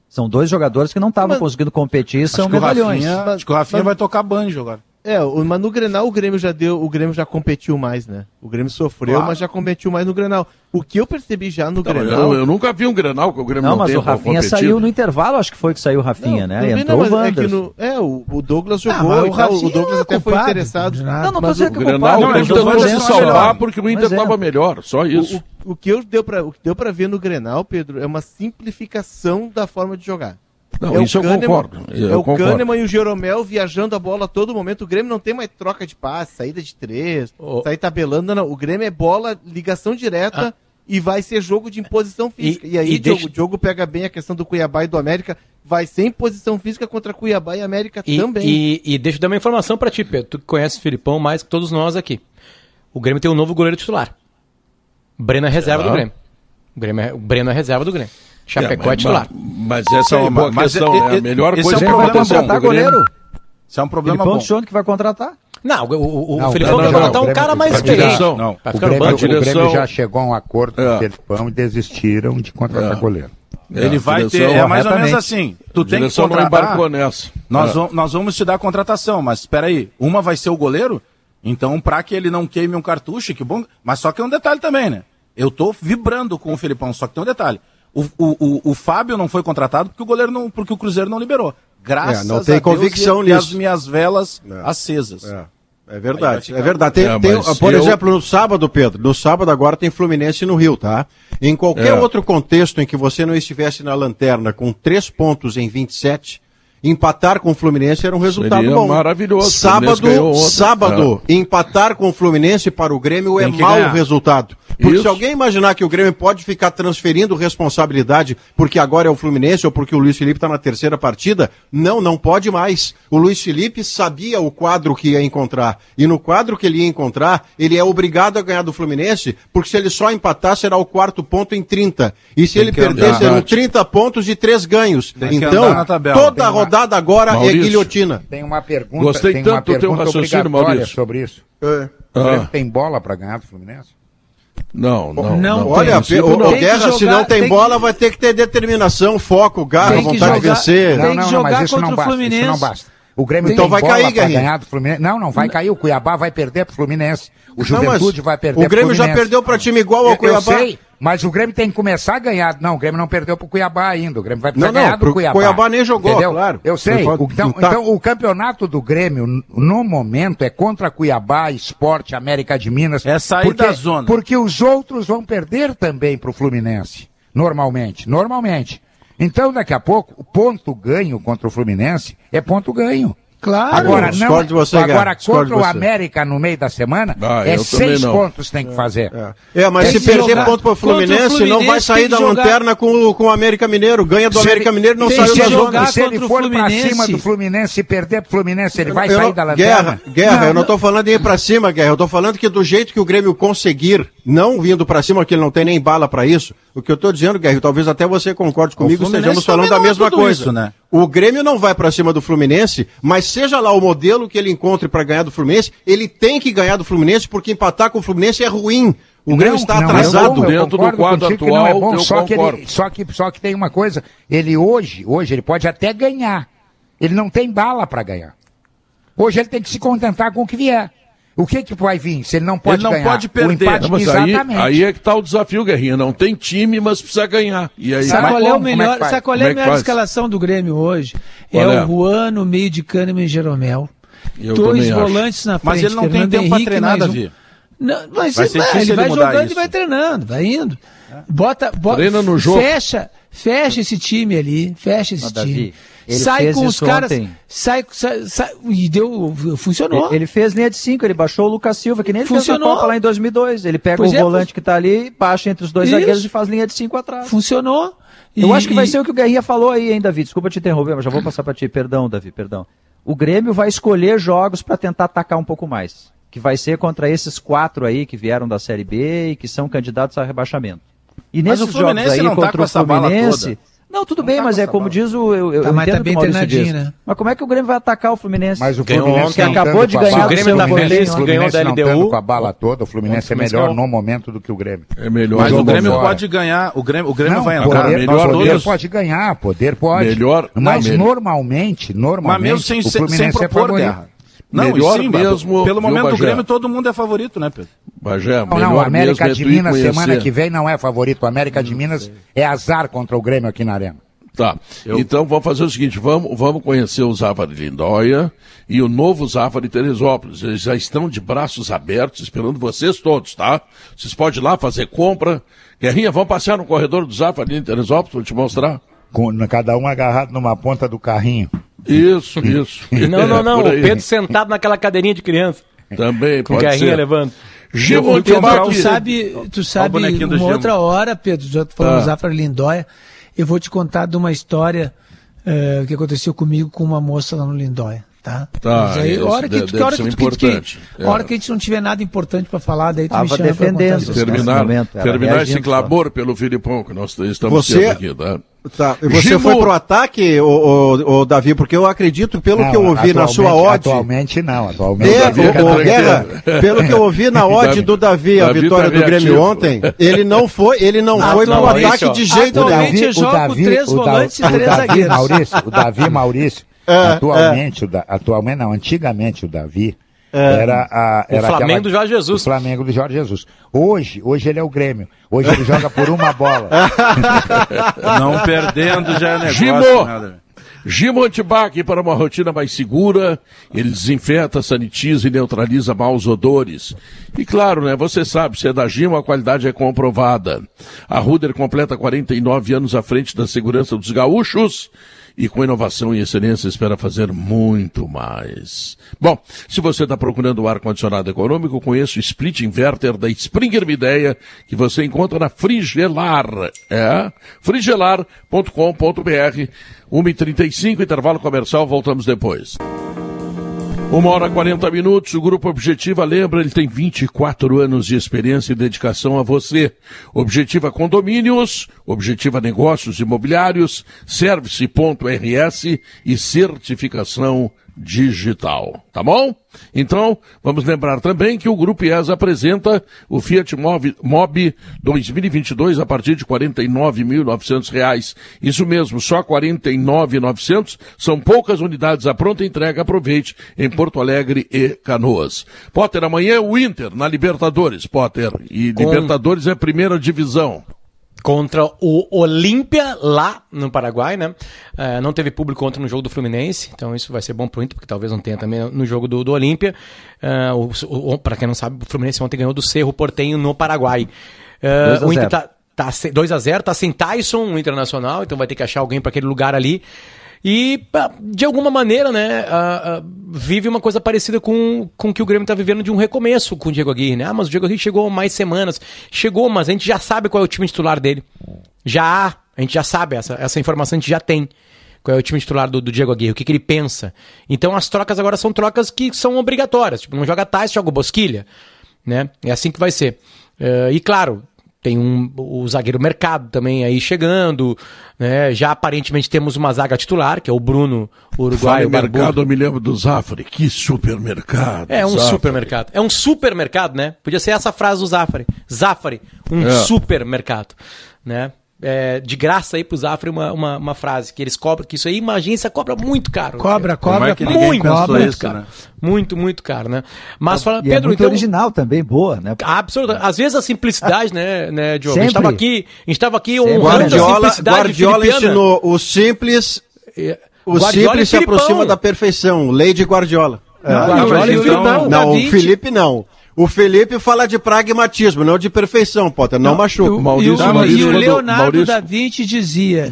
São dois jogadores que não estavam conseguindo competir são o medalhões. Rafinha, acho que o Rafinha vai tocar banjo agora. É, mas no Grenal o Grêmio já deu, o Grêmio já competiu mais, né? O Grêmio sofreu, claro. mas já competiu mais no Grenal. O que eu percebi já no então, Grenal. Eu, eu, nunca vi um Grenal que o Grêmio não, não mas o Rafinha saiu no intervalo, acho que foi que saiu o Rafinha, não, né? Também, Entrou não, o é, no, é, o, o Douglas ah, jogou, ah, o, Rafinha, o, Douglas é até culpado, foi interessado. Não, não tô dizendo que o Grenal, não, o Grêmio tentou é se salvar porque o é. Inter estava melhor, só isso. O, o que eu deu para, o que deu para ver no Grenal, Pedro, é uma simplificação da forma de jogar. Não, é isso eu concordo. Eu é o concordo. Kahneman e o Jeromel viajando a bola a todo momento. O Grêmio não tem mais troca de passe, saída de três, oh. sair tabelando. Não. O Grêmio é bola, ligação direta. Ah. E vai ser jogo de imposição física. E, e aí, o Diogo, deixa... Pega bem a questão do Cuiabá e do América. Vai ser imposição física contra Cuiabá e América e, também. E, e deixa eu dar uma informação para ti, Pedro. Tu que conheces o Filipão mais que todos nós aqui. O Grêmio tem um novo goleiro titular. Breno é reserva ah. do Grêmio. O, Grêmio é, o Breno é reserva do Grêmio. Chapecó é, titular. Mas, mas, essa é uma boa questão. Mas, é, é, a melhor coisa é um que vai contratar goleiro. Isso é um problema Filipão bom. Filipão que vai contratar? Não, o, o, o não, Filipão vai contratar um cara mais experiente. Não. O, Grêmio, o já chegou a um acordo com o é. Filipão e desistiram de contratar é. goleiro. Ele vai ter, é mais ou menos assim. Tu tem que contratar. Não embarcou nessa. Nós, vamos, nós vamos te dar a contratação, mas espera aí, uma vai ser o goleiro? Então, para que ele não queime um cartucho, que bom. Mas só que é um detalhe também, né? Eu tô vibrando com o Felipão, só que tem um detalhe. O, o, o, o, Fábio não foi contratado porque o goleiro não, porque o Cruzeiro não liberou. Graças é, não tem a convicção Deus e, nisso. as minhas velas é. acesas. É. é verdade, é verdade. Tem, ah, tem, por eu... exemplo, no sábado, Pedro, no sábado agora tem Fluminense no Rio, tá? Em qualquer é. outro contexto em que você não estivesse na lanterna com três pontos em 27, empatar com o Fluminense era um resultado Seria bom. Maravilhoso. Sábado, sábado, é. empatar com o Fluminense para o Grêmio tem é mau ganhar. resultado. Porque Isso. se alguém imaginar que o Grêmio pode ficar transferindo responsabilidade porque agora é o Fluminense ou porque o Luiz Felipe está na terceira partida, não, não pode mais. O Luiz Felipe sabia o quadro que ia encontrar. E no quadro que ele ia encontrar, ele é obrigado a ganhar do Fluminense, porque se ele só empatar, será o quarto ponto em 30. E se Tem ele perder, serão 30 pontos e três ganhos. Tem então, toda a rodada agora é Maurício. é guilhotina. Tem uma pergunta. Gostei tanto do teu raciocínio, Maurício. Sobre isso. É. Ah. Tem bola para ganhar do Fluminense? Não, não. não, não Olha, o, não. Guerra, jogar, se não tem, tem bola, que... vai ter que ter determinação, foco, garra, vontade jogar, de vencer. Não, não, não, mas isso não basta. Fluminense. Isso não basta. O Grêmio então tem vai cair, ganhar do Fluminense. Não, não vai cair. O Cuiabá vai perder pro Fluminense. O Juventude não, vai perder O Grêmio já perdeu para time igual ao eu, Cuiabá. Eu sei, mas o Grêmio tem que começar a ganhar. Não, o Grêmio não perdeu para o Cuiabá ainda. O Grêmio vai precisar não, não, ganhar do Cuiabá. Cuiabá nem jogou, entendeu? claro. Eu sei. Então, tá. então, o campeonato do Grêmio, no momento, é contra Cuiabá, Esporte, América de Minas. É sair porque, da zona. Porque os outros vão perder também para o Fluminense. Normalmente. Normalmente. Então, daqui a pouco, o ponto ganho contra o Fluminense é ponto ganho. Claro. Agora, não, Escolhe é- você, agora contra você. o América no meio da semana, ah, é seis pontos que tem que fazer. É, é mas tem se perder jogar. ponto para o Fluminense, não vai sair da lanterna com, com o América Mineiro. Ganha do se América ele, Mineiro, não saiu da zona. Se ele for para cima do Fluminense e perder para o Fluminense, ele vai eu, sair da lanterna? Guerra, guerra não, eu não estou falando de ir para cima, Guerra. Eu estou falando que do jeito que o Grêmio conseguir não vindo para cima, que ele não tem nem bala para isso. O que eu estou dizendo, Guerreiro, talvez até você concorde comigo, estejamos falando da mesma coisa. Isso, né? O Grêmio não vai para cima do Fluminense, mas seja lá o modelo que ele encontre para ganhar do Fluminense, ele tem que ganhar do Fluminense, porque empatar com o Fluminense é ruim. O não, Grêmio está não, atrasado. Eu, eu Dentro do quadro atual, que não é bom, só que, ele, só, que, só que tem uma coisa, ele hoje, hoje ele pode até ganhar, ele não tem bala para ganhar. Hoje ele tem que se contentar com o que vier. O que, que vai vir se ele não pode ele não ganhar? pode perder. O mas aí, aí, é que está o desafio, Guerrinha. Não tem time, mas precisa ganhar. E aí, sabe é qual é, o melhor, é sabe qual é a melhor escalação do Grêmio hoje? É, é? o é? Juan no meio de Cânima e Jeromel. Eu Dois volantes acho. na frente. Mas ele não Fernando tem tempo para treinar, Davi. Não, mas vai é, ele, ele vai jogando isso. e vai treinando, vai indo. Bota, bota, Treina no jogo. Fecha, fecha esse time ali, fecha esse mas, time. Davi ele sai com os caras. Ontem. Sai, sai, sai, e deu. Funcionou. Ele, ele fez linha de 5, ele baixou o Lucas Silva, que nem ele funcionou. fez a Copa lá em 2002. Ele pega pois o é, volante fun... que está ali, baixa entre os dois Isso. zagueiros e faz linha de 5 atrás. Funcionou. Eu acho que vai ser o que o Guerrinha falou aí, hein, Davi? Desculpa te interromper, mas já vou passar para ti. Perdão, Davi, perdão. O Grêmio vai escolher jogos para tentar atacar um pouco mais. Que vai ser contra esses quatro aí que vieram da Série B e que são candidatos a rebaixamento. E nesses jogos aí tá contra o Fluminense, essa. Não, tudo não bem, tá mas é como bola. diz o. Eu, eu tá, mas tá bem treinadinho, né? Mas como é que o Grêmio vai atacar o Fluminense? Mas o Fluminense que tá acabou de ganhar o Grêmio tá da Fluminense que ganhou da LDU. com a bala toda, o Fluminense é melhor no momento do que o Grêmio. É melhor. Mas o Grêmio pode ganhar, o Grêmio, o Grêmio vai entrar melhor. Poder pode ganhar, poder pode. Melhor, mas normalmente, normalmente, mas mesmo sem, o Fluminense sem propor, é e sim, mesmo. Pelo viu, momento do Bagé? Grêmio, todo mundo é favorito, né, Pedro? Bagé, Não, melhor não, o América mesmo é de Minas semana que vem não é favorito. O América de Minas é azar contra o Grêmio aqui na Arena. Tá. Então vamos fazer o seguinte: vamos, vamos conhecer o Zafari Lindóia e o novo Zafari Teresópolis. Eles já estão de braços abertos esperando vocês todos, tá? Vocês podem ir lá fazer compra. Guerrinha, vamos passear no corredor do Zafari em Teresópolis para te mostrar? Com, cada um agarrado numa ponta do carrinho. Isso, isso. Não, não, não. O. Pedro sentado naquela cadeirinha de criança. Também Com pode guerrinha ser. levando. Gil Ô, Pedro, tu sabe, tu sabe uma outra hora, Pedro, já falando Ah. do Zafra Lindóia, eu vou te contar de uma história eh, que aconteceu comigo com uma moça lá no Lindóia, tá? Tá, Mas aí, isso a hora que, deve- tu- que a hora que, que, a hora É. que a gente não tiver nada importante para falar, daí tu Tava me chama defendendo. terminar, momento, terminar esse clamor pelo Filipão que nós estamos Você- tendo aqui, tá? Tá. e Você foi pro ataque, o, o, o Davi, porque eu acredito, pelo Não, que eu ouvi na sua odd. Atualmente não, atualmente. É, Davi é o, o. Guerra, pelo que eu ouvi na odd Davi- do Davi, a Davi vitória tá do Grêmio reativo. ontem, ele não foi, ele não foi pro ataque de jeito nenhum. jogo com três o volantes e o três Davi zagueiros. Maurício, o Davi Maurício, É, atualmente, o da- atualmente não, antigamente o Davi era, a, O era Flamengo aquela- do Jorge Jesus. O Flamengo do Jorge Jesus. Hoje, hoje ele é o Grêmio. Hoje ele joga por uma bola. Não perdendo já é negócio. Gimo! nada. Gimo Antibac para uma rotina mais segura, ele desinfeta, sanitiza e neutraliza maus odores. E claro, né, você sabe, se é da Gimo, a qualidade é comprovada. A Ruder completa 49 anos à frente da segurança dos gaúchos e com inovação e excelência espera fazer muito mais. Bom, se você está procurando ar-condicionado econômico, conheça o Split Inverter da Springer Mideia, que você encontra na Frigelar. É, frigelar.com.br, 1h35, intervalo comercial, voltamos depois. Uma hora e 40 minutos, o Grupo Objetiva lembra, ele tem 24 anos de experiência e dedicação a você. Objetiva Condomínios, Objetiva Negócios Imobiliários, Service.rs e certificação digital. Tá bom? Então, vamos lembrar também que o Grupo IES apresenta o Fiat Mobi, Mobi 2022 a partir de 49.900 reais. Isso mesmo, só R$ 49.900. São poucas unidades à pronta entrega. Aproveite em Porto Alegre e Canoas. Potter, amanhã é o Inter na Libertadores, Potter. E Com- Libertadores é a primeira divisão. Contra o Olímpia lá no Paraguai, né? É, não teve público ontem no jogo do Fluminense, então isso vai ser bom pro Inter, porque talvez não tenha também no jogo do, do Olímpia. É, o, o, para quem não sabe, o Fluminense ontem ganhou do Cerro Portenho no Paraguai. É, 2 a o Inter 0. tá, tá 2x0, tá sem Tyson, o Internacional, então vai ter que achar alguém para aquele lugar ali. E, de alguma maneira, né, vive uma coisa parecida com, com o que o Grêmio está vivendo de um recomeço com o Diego Aguirre, né? Ah, mas o Diego Aguirre chegou mais semanas. Chegou, mas a gente já sabe qual é o time titular dele. Já há, a gente já sabe, essa, essa informação a gente já tem. Qual é o time titular do, do Diego Aguirre, o que, que ele pensa. Então as trocas agora são trocas que são obrigatórias. Tipo, não joga Tais, joga o Bosquilha. Né? É assim que vai ser. Eh, e claro, tem um, o zagueiro mercado também aí chegando, né? Já aparentemente temos uma zaga titular, que é o Bruno Uruguai, Barbudo. mercado, eu me lembro do Zafre. Que supermercado. É um Zafre. supermercado. É um supermercado, né? Podia ser essa frase do Zafari. Zafari, um É. supermercado, né? É, de graça aí pro Zafari uma, uma, uma frase que eles cobram, que isso aí uma agência cobra muito caro. Cobra, Como cobra, é muito, pensou muito isso, caro. né? Muito, muito caro, né? Mas fala, E é Pedro, muito então. original também, boa, né? Absolutamente. Às vezes a simplicidade, né, né, Diogo? A gente Sempre. estava aqui, a gente tava aqui Sempre. honrando a Guardiola, simplicidade Guardiola filipiana. ensinou o simples, É, o Guardiola simples se aproxima da perfeição. Lei de Guardiola. Não, Guardiola e então, Filipão. Não, o Felipe não. O Felipe fala de pragmatismo, não de perfeição, Potter. Não, machuca. E o- Maurício, e o, Maurício, e o Leonardo Maurício- da Vinci dizia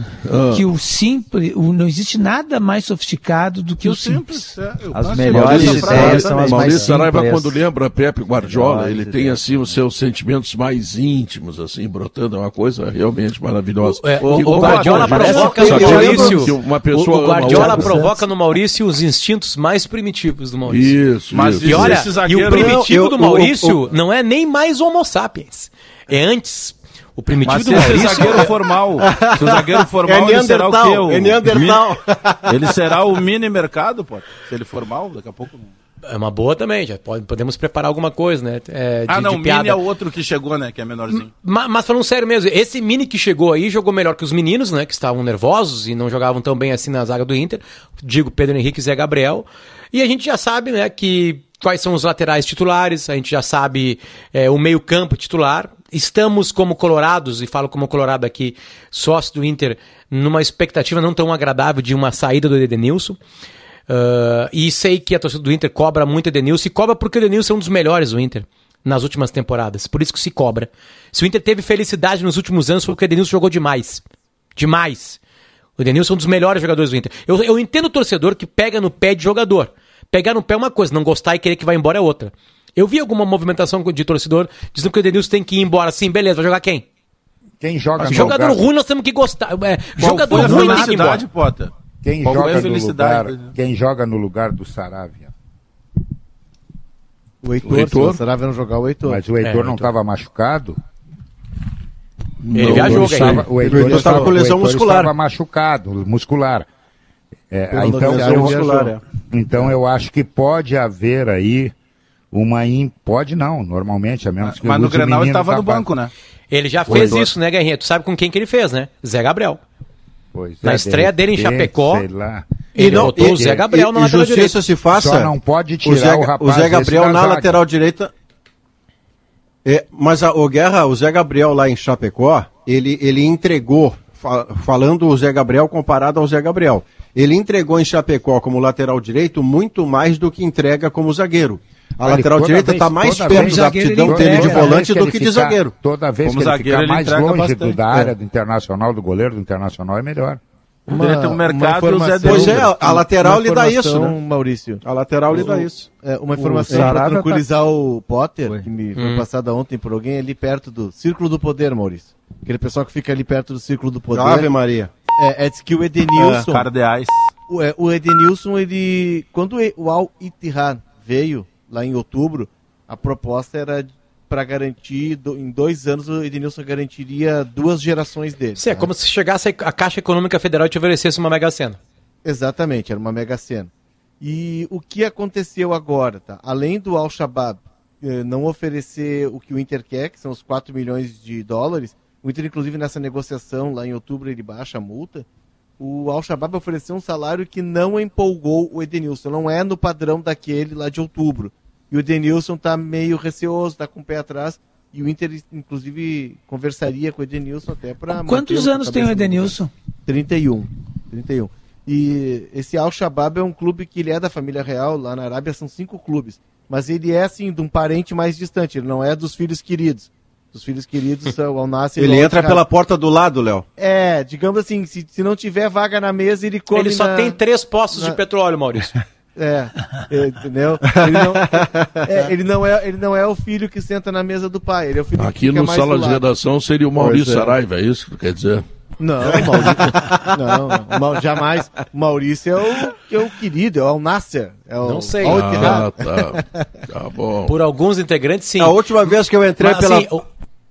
que o simples, o- não existe nada mais sofisticado do que o simples. As melhores Maurício ideias são as mais Maurício Saraiva, simples. quando lembra Pepe Guardiola, ele tem assim os seus sentimentos mais íntimos, assim, brotando, é uma coisa realmente maravilhosa. É, o, o Guardiola provoca no Maurício. uma pessoa o, Guardiola provoca no Maurício os instintos mais primitivos do Maurício. Isso, Mas isso. E olha, e o primitivo Não, eu- do o- Maurício não é nem mais Homo sapiens. É antes. O primitivo Mas do se esse Maurício. zagueiro formal, se o zagueiro É formal, ele será o quê? O É Neandertal. ele será o mini mercado, pô. Se ele for mal, daqui a pouco. É uma boa também, já pode, podemos preparar alguma coisa, né? É, de, ah, não, de o piada. Mini é o outro que chegou, né? Que é menorzinho. Ma- Mas, falando sério mesmo, esse Mini que chegou aí jogou melhor que os meninos, né? Que estavam nervosos e não jogavam tão bem assim na zaga do Inter. Digo Pedro Henrique e Zé Gabriel. E a gente já sabe, né, que quais são os laterais titulares, a gente já sabe é, o meio-campo titular. Estamos como colorados, e falo como colorado aqui, sócio do Inter, numa expectativa não tão agradável de uma saída do Edenilson. Ah, e sei que a torcida do Inter cobra muito Edenilson, e cobra porque o Edenilson é um dos melhores do Inter nas últimas temporadas. Por isso que se cobra. Se o Inter teve felicidade nos últimos anos, foi porque o Edenilson jogou demais. Demais. O Edenilson é um dos melhores jogadores do Inter. Eu, eu entendo o torcedor que pega no pé de jogador. Pegar no pé é uma coisa, não gostar e querer que vá embora é outra. Eu vi alguma movimentação de torcedor dizendo que o Edenilson tem que ir embora. Sim, beleza, vai jogar quem? Quem joga no Jogador lugar, ruim nós temos que gostar. É, jogador foi a ruim tem que ir embora. felicidade, Potter? Quem Qual joga no felicidade lugar, quem joga no lugar do Saravia? O Heitor, O Heitor? Saravia não jogar o Heitor. Mas o Heitor É, não estava machucado? Ele viajou, Ele estava- o Heitor, estava com lesão muscular. estava machucado, muscular. É, então, eu, muscular, é. Então eu acho que pode haver aí uma in... pode não, normalmente, a menos que Mas no o Grenal ele menino tava no banco, né? Ele já fez isso, né, Guerrinha? Tu sabe com quem que ele fez, né? Zé Gabriel. Pois Na é, estreia de dele em Chapecó, sei lá. Ele não, botou e- o Zé Gabriel e, na e lateral justiça direita. se faça. Só não pode o tirar Zé, o rapaz o Zé Gabriel na zaga. lateral direita. É, mas a, o Guerra, o Zé Gabriel lá em Chapecó, ele, ele entregou, fa- falando o Zé Gabriel comparado ao Zé Gabriel, ele entregou em Chapecó como lateral direito muito mais do que entrega como zagueiro. A Ele lateral direita está mais perto da zagueiro aptidão ele dele de Toda volante do ele que de zagueiro. Toda vez Como que ele zagueiro, ficar ele mais entrega longe do, bastante. da área do Internacional, do goleiro do Internacional, é melhor. Poderia ter um mercado e o Zé Pois é, a lateral Uma lhe dá isso, né? Maurício. A lateral lhe dá isso. É, uma informação para tá- tranquilizar o Potter, que me Hum. foi passada ontem por alguém ali perto do Círculo do Poder, Maurício. Aquele pessoal que fica ali perto do Círculo do Poder. Ave Maria. É, é diz que o Edenilson, Cardeais. o, é, o Edenilson, ele. Quando o Al Ittihad veio lá em outubro, a proposta era para garantir, do- em dois anos, o Edenilson garantiria duas gerações dele. Isso é tá? como se chegasse a Caixa Econômica Federal e te oferecesse uma mega sena. Exatamente, era uma mega cena. E o que aconteceu agora, tá? Além do Al-Shabaab eh, não oferecer o que o Inter quer, que são os 4 milhões de dólares, o Inter, inclusive, nessa negociação lá em outubro, ele baixa a multa. O Al-Shabaab ofereceu um salário que não empolgou o Edenilson, não é no padrão daquele lá de outubro. E o Edenilson tá meio receoso, tá com o pé atrás. E o Inter, inclusive, conversaria com o Edenilson até para. Quantos anos tem o Edenilson? 31. 31. E esse Al-Shabaab é um clube que ele é da família real, lá na Arábia são cinco clubes. Mas ele é, assim, de um parente mais distante, ele não é dos filhos queridos. Dos filhos queridos são o Al-Nassr e Ele entra pela porta do lado, Léo. É, digamos assim, se, se não tiver vaga na mesa, ele come Ele só na- tem três postos na- de petróleo, Maurício. É, entendeu? Ele não é, ele, não é, ele não é o filho que senta na mesa do pai, ele é o filho que Aqui fica no mais sala do de lado. redação seria o Maurício Pois é. Saraiva, é isso que tu quer dizer? Não, o Maurício. não, o Mau- jamais. O Maurício é o, que é o querido, é o Nasser. É o, Não sei. Ah, tá. Tá bom. Por alguns integrantes, sim. A última vez que eu entrei Mas, pela. assim, o-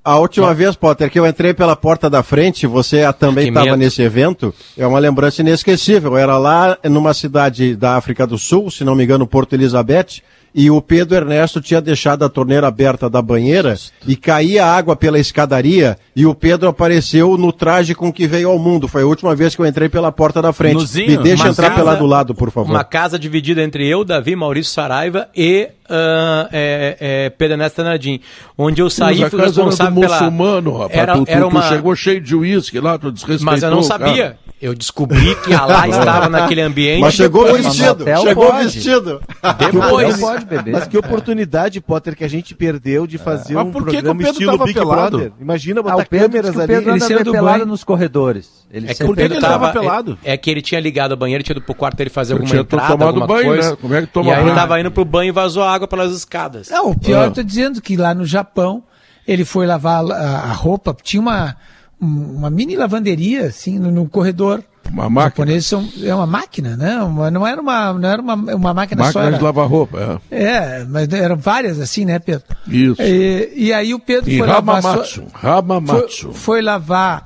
A última vez, Potter, que eu entrei pela porta da frente, você também estava nesse evento, é uma lembrança inesquecível. Era lá numa cidade da África do Sul, se não me engano, Porto Elizabeth, e o Pedro Ernesto tinha deixado a torneira aberta da banheira e caía água pela escadaria e o Pedro apareceu no traje com que veio ao mundo. Foi a última vez que eu entrei pela porta da frente. Nuzinho, Me deixa entrar casa- pela do lado, por favor. Uma casa dividida entre eu, Davi, Maurício Saraiva e ah, é, é, Pedro Ernesto Tanadim. Onde eu saí Mas a fui casa era do responsável pela... muçulmano, rapaz. Era, tu, tu- era tu uma... chegou cheio de uísque lá, tu desrespeitou Mas eu não sabia. cara. Eu descobri que Alá estava naquele ambiente. Mas chegou depois. vestido, chegou pode. vestido. Depois. Não pode beber. Mas que oportunidade, Potter, que a gente perdeu de fazer Mas um por que que o programa Pedro estilo Big pelado? Brother. Imagina Ah, botar o Pedro, diz câmeras que o ali. Ele anda saiu do pelado nos corredores. Ele É que o Pedro ele tava tava pelado? É, é que ele tinha ligado a banheira, tinha ido pro quarto dele fazer Eu alguma tinha entrada, tomado alguma banho, coisa. né? Como é que toma e aí ele banho? tava indo pro banho e vazou água pelas escadas. Não, o pior, Ah. eu tô dizendo que lá no Japão, ele foi lavar a, a roupa, tinha uma, um- uma mini lavanderia, assim, no, no corredor. Uma Os máquina. japoneses são, é uma máquina, né? Uma- não era uma, não era uma, uma máquina, só. Máquina de lavar roupa, é, mas eram várias assim, né, Pedro? é. Isso. E, e aí o Pedro E foi lavar, sua, Hamamatsu. foi, foi lavar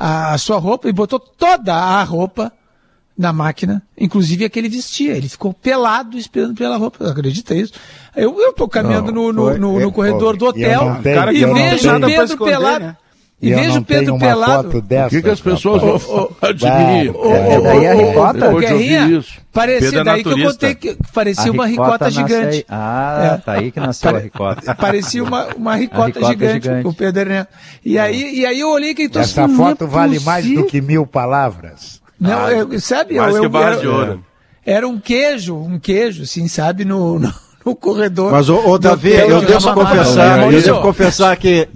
a, a sua roupa e botou toda a roupa na máquina, inclusive aquele vestia. Ele ficou pelado esperando pela roupa. Acredita isso? Eu, eu tô caminhando Não, no, no, foi- no, é, no corredor do e hotel Cara e vejo pra Pedro pelado. né? E vejo não Pedro pelado. O que, que as pessoas vão ô, é daí a ricota. Guerrinha, isso. parecia Pedro é daí que eu contei que parecia uma ricota gigante. Ah, É. tá aí que nasceu a ricota. Parecia uma, uma ricota, ricota gigante, gigante. o Pedro Ernesto. E aí, e aí eu olhei que Essa foto vale mais do que mil palavras. Não, eu, sabe? Mais eu, que eu- barra era, de ouro. era um queijo, um queijo, assim, sabe, no, no, no corredor. Mas, ô, ô Davi, eu de devo confessar, eu devo confessar que.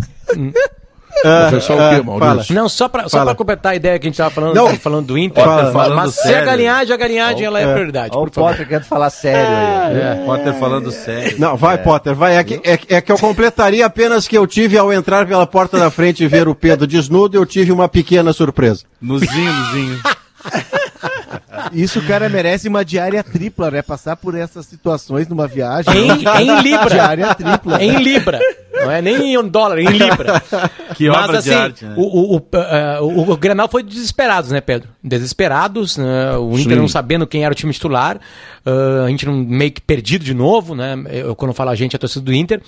Confessar o quê, ah, Maurício? Não, só pra, só Fala. pra completar a ideia que a gente tava falando, Não. falando do Inter. Fala. Falando mas se a sério. galinhagem, a galinhagem ela é, É. prioridade, Olha o favor. Potter querendo falar sério aí. ó. Potter falando sério. Não, vai, Potter, vai. É que, é, é que eu completaria apenas que eu tive ao entrar pela porta da frente e ver o Pedro desnudo, eu tive uma pequena surpresa. Nozinho, nozinho. Isso o cara merece uma diária tripla, né? Passar por essas situações numa viagem. Em, em Libra. Diária tripla. Em Libra. Não é nem em dólar, em Libra. Que Mas obra assim, de arte, né? o, o, o, eh, o, o Grenal foi desesperados, né, Pedro? Desesperados, né? o Inter Sim. não sabendo quem era o time titular, ah, a gente não, meio que perdido de novo, né? Eu, quando eu falo a gente, é a torcida do Inter.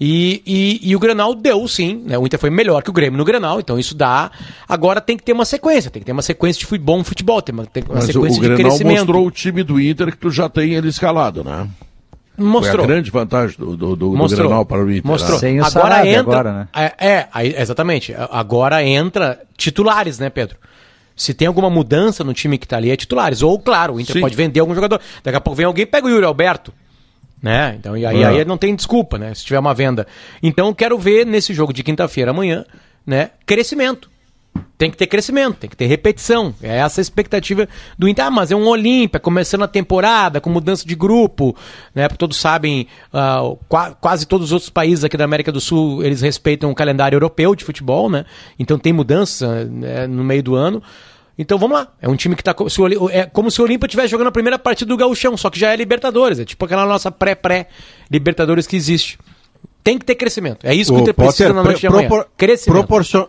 E, e, e o Grenal deu sim, né? O Inter foi melhor que o Grêmio no Grenal, então isso dá. Agora tem que ter uma sequência, tem que ter uma sequência de fut- bom futebol, tem uma, tem uma Mas o, o sequência de Grenal crescimento. mostrou o time do Inter que tu já tem ele escalado, né? Mostrou. Foi a grande vantagem do, do, do, do Mostrou. Grenal para o Inter. Mostrou. né? Sem o agora Sarabia entra. agora, né? É, é, aí- exatamente. Agora entra titulares, né, Pedro? Se tem alguma mudança no time que tá ali, é titulares. Ou, claro, o Inter Sim. pode vender algum jogador. Daqui a pouco vem alguém e pega o Yuri Alberto. Né? Então, e aí, É. aí não tem desculpa, né? Se tiver uma venda. Então, eu quero ver nesse jogo de quinta-feira amanhã, né? Crescimento. Tem que ter crescimento, tem que ter repetição. É essa a expectativa do Inter. Ah, mas é um Olímpia, começando a temporada, com mudança de grupo, né? Todos sabem, qua- quase todos os outros países aqui da América do Sul, eles respeitam o calendário europeu de futebol, né? Então tem mudança né, no meio do ano. Então vamos lá. É um time que tá. Oli- É como se o Olímpia estivesse jogando a primeira partida do Gauchão, só que já é Libertadores. É tipo aquela nossa pré-pré-Libertadores que existe. Tem que ter crescimento. É isso que o Inter precisa Potter, na noite de amanhã. Crescimento. proporcion-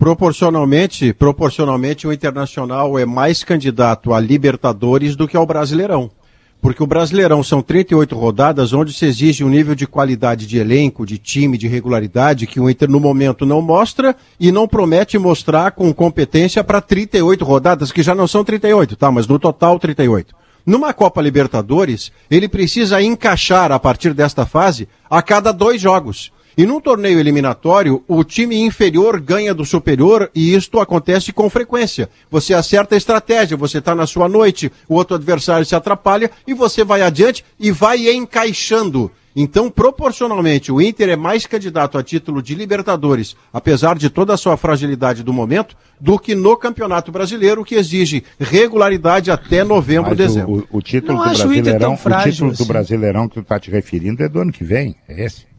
Proporcionalmente, proporcionalmente, o Internacional é mais candidato a Libertadores do que ao Brasileirão. Porque o Brasileirão são 38 rodadas onde se exige um nível de qualidade de elenco, de time, de regularidade que o Inter no momento não mostra e não promete mostrar com competência para 38 rodadas, que já não são 38, tá? Mas no total 38. Numa Copa Libertadores, ele precisa encaixar a partir desta fase a cada dois jogos. E num torneio eliminatório, o time inferior ganha do superior e isto acontece com frequência. Você acerta a estratégia, você está na sua noite, o outro adversário se atrapalha e você vai adiante e vai encaixando. Então, proporcionalmente, o Inter é mais candidato a título de Libertadores, apesar de toda a sua fragilidade do momento, do que no Campeonato Brasileiro, que exige regularidade até novembro, Mas dezembro. o, o- o título Não do o Brasileirão, o título do assim. Brasileirão que tu tá te referindo é do ano que vem, é esse.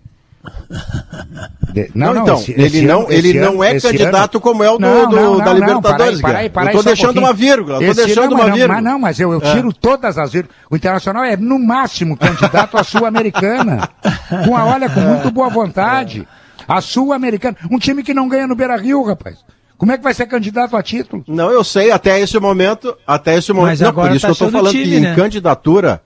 De- Não, então, esse- ele esse não, ano- ele não é candidato ano- como é o do, Não, do- não, da não, Libertadores, não, para cara. aí, para Eu aí tô só um deixando pouquinho. uma vírgula, eu tô Esse- deixando não, uma mas não, vírgula. Mas não, mas eu, eu É. tiro todas as vírgulas. O Internacional é, no máximo, candidato à Sul-Americana. com a, olha, com muito boa vontade. A Sul-Americana. Um time que não ganha no Beira-Rio, rapaz. Como é que vai ser candidato a título? Não, eu sei, até esse momento, até esse momento, Mas não, agora por isso tá que eu tô achando falando time, que né? em candidatura,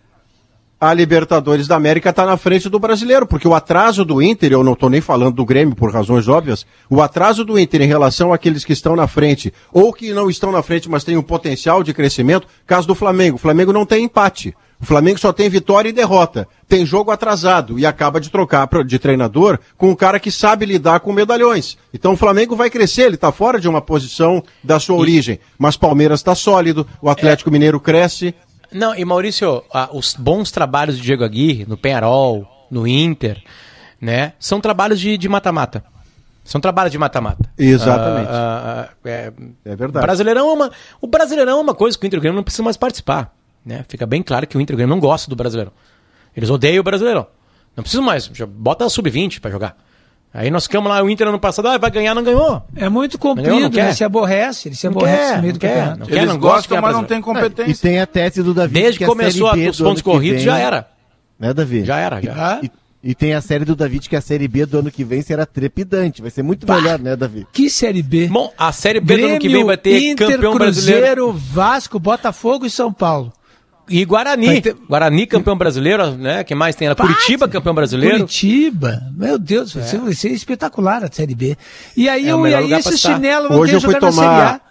a Libertadores da América está na frente do brasileiro, porque o atraso do Inter, eu não estou nem falando do Grêmio por razões óbvias, o atraso do Inter em relação àqueles que estão na frente, ou que não estão na frente, mas têm um potencial de crescimento, caso do Flamengo. O Flamengo não tem empate. O Flamengo só tem vitória e derrota. Tem jogo atrasado e acaba de trocar de treinador com um cara que sabe lidar com medalhões. Então o Flamengo vai crescer, ele está fora de uma posição da sua origem. Mas Palmeiras está sólido, o Atlético Mineiro cresce. Não, e Maurício, ah, os bons trabalhos do Diego Aguirre, no Penharol, no Inter, né? São trabalhos de mata-mata. São trabalhos de mata-mata. Exatamente. Ah, ah, ah, é, É verdade. Brasileirão é uma, o Brasileirão é uma coisa que o Inter o Grêmio não precisam mais participar. Né? Fica bem claro que o Inter o Grêmio não gostam do Brasileirão. Eles odeiam o Brasileirão. Não precisam mais. já Bota a sub-20 pra jogar. Aí nós ficamos lá, o Inter ano passado, ah, vai ganhar, não ganhou. É muito Não, comprido, não quer. né? Se aborrece, ele se Não aborrece quer, no meio não do quer, campeonato. não quer, Eles não gostam, mas não tem E competência. tem a tese do Davi. Desde que a começou Série B os pontos corridos, vem- já era. Né, Davi? Já era, já. E, E tem a série do David, que é a série B do ano que vem será trepidante. Vai ser muito Bah. melhor, né, Davi? Que Série B? Bom, a Série B do ano que vem vai ter Inter, campeão brasileiro Cruzeiro, Vasco, Botafogo e São Paulo. E Guarani. Ter- Guarani campeão brasileiro, né? Quem mais tem? Ela? Curitiba campeão brasileiro. Curitiba. Meu Deus, vai, ser, vai ser espetacular a Série B. E aí, É o eu, e aí esse estar. chinelo vão Hoje ter eu fui tomar- Série A.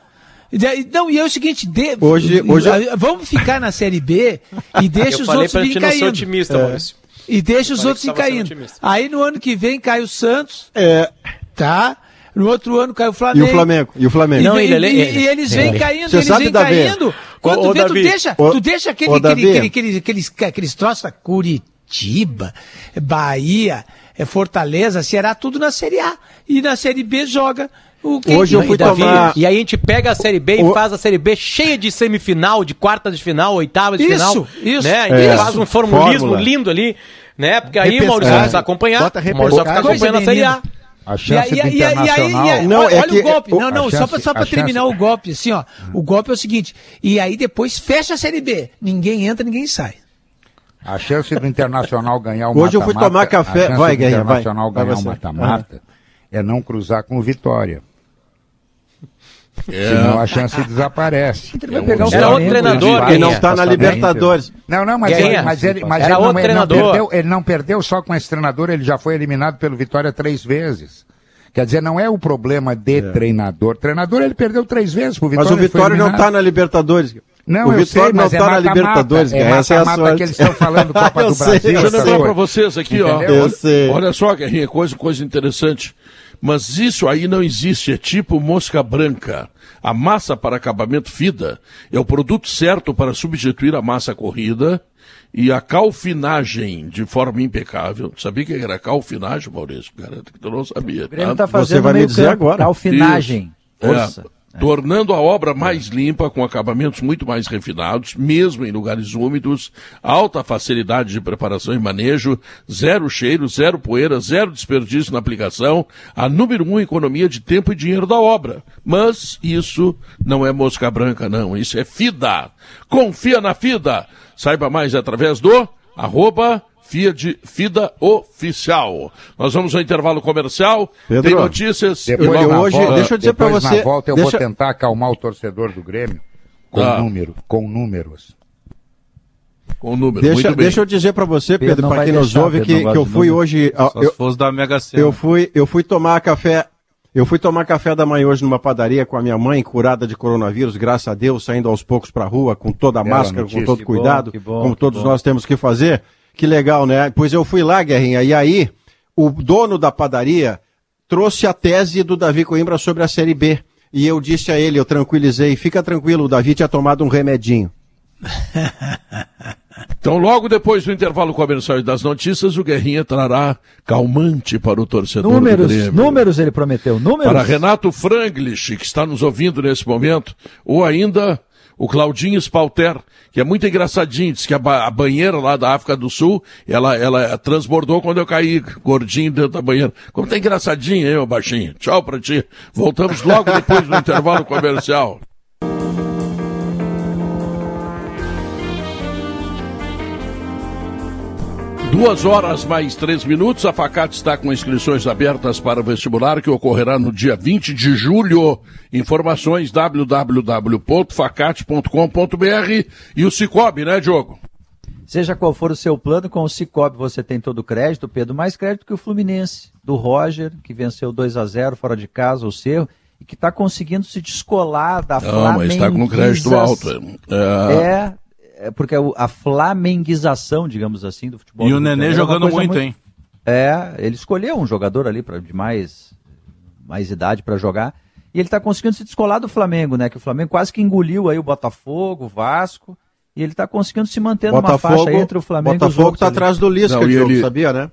E daí- Não, e é o seguinte, de- Hoje- hoje eu- vamos ficar na Série B e deixa Eu os falei outros pra vir gente não ser caindo. otimista, Maurício. E deixa os outros caindo. Aí no ano que vem cai o Santos, É, tá? No outro ano cai o e Flamengo. o Flamengo? E o Flamengo? E, Não, vem- ele- e- ele- e eles vêm ele- caindo, Você eles sabe, vêm Davi? caindo. Quando Ô, tu vê, tu Davi. deixa, Ô, tu deixa aquele, ô, aquele, Davi. aquele, aqueles, aqueles, troços, Curitiba, Bahia, é, Fortaleza, Ceará, tudo na Série A. E na Série B joga o Hoje eu que- fui E, Davi, tomar- e aí a gente pega a Série B e O- faz a Série B cheia de semifinal, de quartas de final, oitavas de Isso, final. isso, né? A gente É. faz um formulismo Fórmula. lindo ali, né? Porque aí o. Maurício vai precisar acompanhar. Bota O Maurício vai ficar acompanhando a Série A. A E chance aí, do e aí- e aí- Internacional... e aí- Não, olha, é olha que- o golpe. o- Não, não, a só chance- pra, só pra terminar chance- o golpe, assim, ó. O golpe é o seguinte. E aí depois fecha a Série B. Ninguém entra, ninguém sai. A chance do Internacional ganhar o Hoje eu fui mata-mata- tomar café. A chance Vai, do Guerrinha, vai. Internacional Vai ganhar o você. mata-mata é não cruzar com o Vitória. É. Senão a chance desaparece. Ele vai pegar o Era outro treinador, Porque não Guerrinha. tá na Libertadores. Não, não, mas, ele, mas ele, mas Era ele, não, outro ele, não treinador. perdeu, ele não perdeu só com esse treinador, ele já foi eliminado pelo Vitória três vezes. Quer dizer, não é o problema de treinador. Treinador ele perdeu três vezes pro Vitória. Mas o Vitória não eliminado. tá na Libertadores. Não, o eu Vitória sei, não mas é na Libertadores, é. Essa é a sorte. que eles estão falando Copa Eu do sei, Brasil. Deixa eu lembrar para vocês aqui, ó. Entendeu? Olha só, Guerrinha, coisa, coisa interessante. Mas isso aí não existe, é tipo mosca branca. A massa para acabamento FIDA é o produto certo para substituir a massa corrida e a calfinagem de forma impecável. Sabia que era calfinagem, Maurício? Garanto que tu não sabia. Tá? tá fazendo vai me dizer campo, agora. alfinagem. Isso. Força. É. Tornando a obra mais limpa, com acabamentos muito mais refinados, mesmo em lugares úmidos, alta facilidade de preparação e manejo, zero cheiro, zero poeira, zero desperdício na aplicação, a número um economia de tempo e dinheiro da obra. Mas isso não é mosca branca, não. Isso é FIDA. Confia na FIDA. Saiba mais através do arroba Fiat Fida Oficial. Nós vamos ao intervalo comercial. Pedro, Tem notícias. Depois, Eu- na hoje- volta, deixa eu dizer pra depois você- Na volta eu deixa- vou tentar acalmar o torcedor do Grêmio com Tá. número, com números. Com número. Deixa, Muito bem. deixa eu dizer pra você, Pedro vai quem nos deixar, ouve, Pedro que, que eu fui número. hoje. Só eu, se fosse da Mega Sena. eu fui, eu fui tomar café. Eu fui tomar café da manhã hoje numa padaria com a minha mãe, curada de coronavírus, graças a Deus, saindo aos poucos pra rua, com toda a máscara, notícia. com todo cuidado, bom, bom, como todos bom. nós temos que fazer. Que legal, né? Pois eu fui lá, Guerrinha, e aí o dono da padaria trouxe a tese do Davi Coimbra sobre a Série B. E eu disse a ele, eu tranquilizei, fica tranquilo, o Davi tinha tomado um remedinho. Então, logo depois do intervalo comercial e das notícias, o Guerrinha trará calmante para o torcedor do Números, Grêmio. números ele prometeu. Números. Para Renato Franglish, que está nos ouvindo nesse momento, ou ainda o Claudinho Spalter, que é muito engraçadinho, diz que a, ba- a banheira lá da África do Sul, ela, ela transbordou quando eu caí, gordinho dentro da banheira. Como tá engraçadinho, hein, ô baixinho? Tchau pra ti. Voltamos logo depois do intervalo comercial. Duas horas mais três minutos. A Facate está com inscrições abertas para o vestibular que ocorrerá no dia 20 de julho. Informações www.facate.com.br e o Cicobi, né, Diogo? Seja qual for o seu plano, com o Cicobi você tem todo o crédito, Pedro, mais crédito que o Fluminense, do Roger, que venceu 2 a 0 fora de casa, o Cerro, e que está conseguindo se descolar da Não, mas está com crédito alto. É, É, é porque o- a flamenguização, digamos assim, do futebol. E do o Nenê Janeiro é jogando coisa muito, hein? É, ele escolheu um jogador ali pra, de mais, mais idade para jogar. E ele está conseguindo se descolar do Flamengo, né? Que o Flamengo quase que engoliu aí o Botafogo, o Vasco. E ele está conseguindo se manter numa faixa entre o Flamengo e os Botafogo tá ali. atrás do Lisca, Não, ele- sabia, né?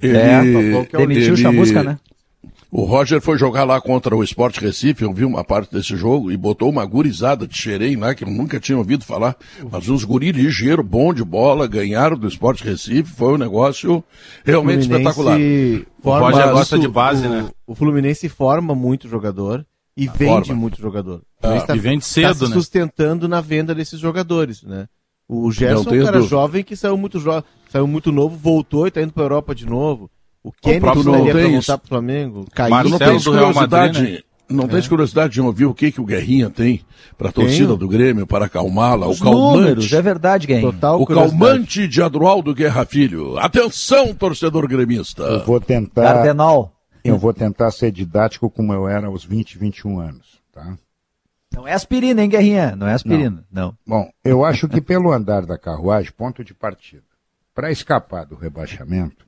ele, É, Botafogo que é o Demitiu o ele- Chamusca, né? O Roger foi jogar lá contra o Sport Recife, eu vi uma parte desse jogo, e botou uma gurizada de xerém lá, que eu nunca tinha ouvido falar, mas uns guri ligeiros, bom de bola, ganharam do Sport Recife, foi um negócio realmente espetacular. forma O Roger gosta de base, o- né? O Fluminense forma muito jogador e vende forma. muito jogador. Ah, Fluminense e vende cedo, tá se né? sustentando na venda desses jogadores, né? O Gerson é um cara jovem que saiu muito jovem, saiu muito novo, voltou e tá indo pra Europa de novo. O Kennedy pra voltar pro Flamengo. Caiu. não tem curiosidade, né? não é. curiosidade de ouvir o que, que o Guerrinha tem para a torcida do Grêmio, para acalmá-la, o calmante. Números, é verdade, Guerrinha. Total o calmante de Adroaldo Guerra Filho. Atenção, torcedor gremista. Eu vou tentar... Cardenal. Eu vou tentar ser didático como eu era aos 20, 21 anos, tá? Não é aspirina, hein, Guerrinha? Não é aspirina, não. não. Bom, eu acho que pelo andar da carruagem, ponto de partida, para escapar do rebaixamento,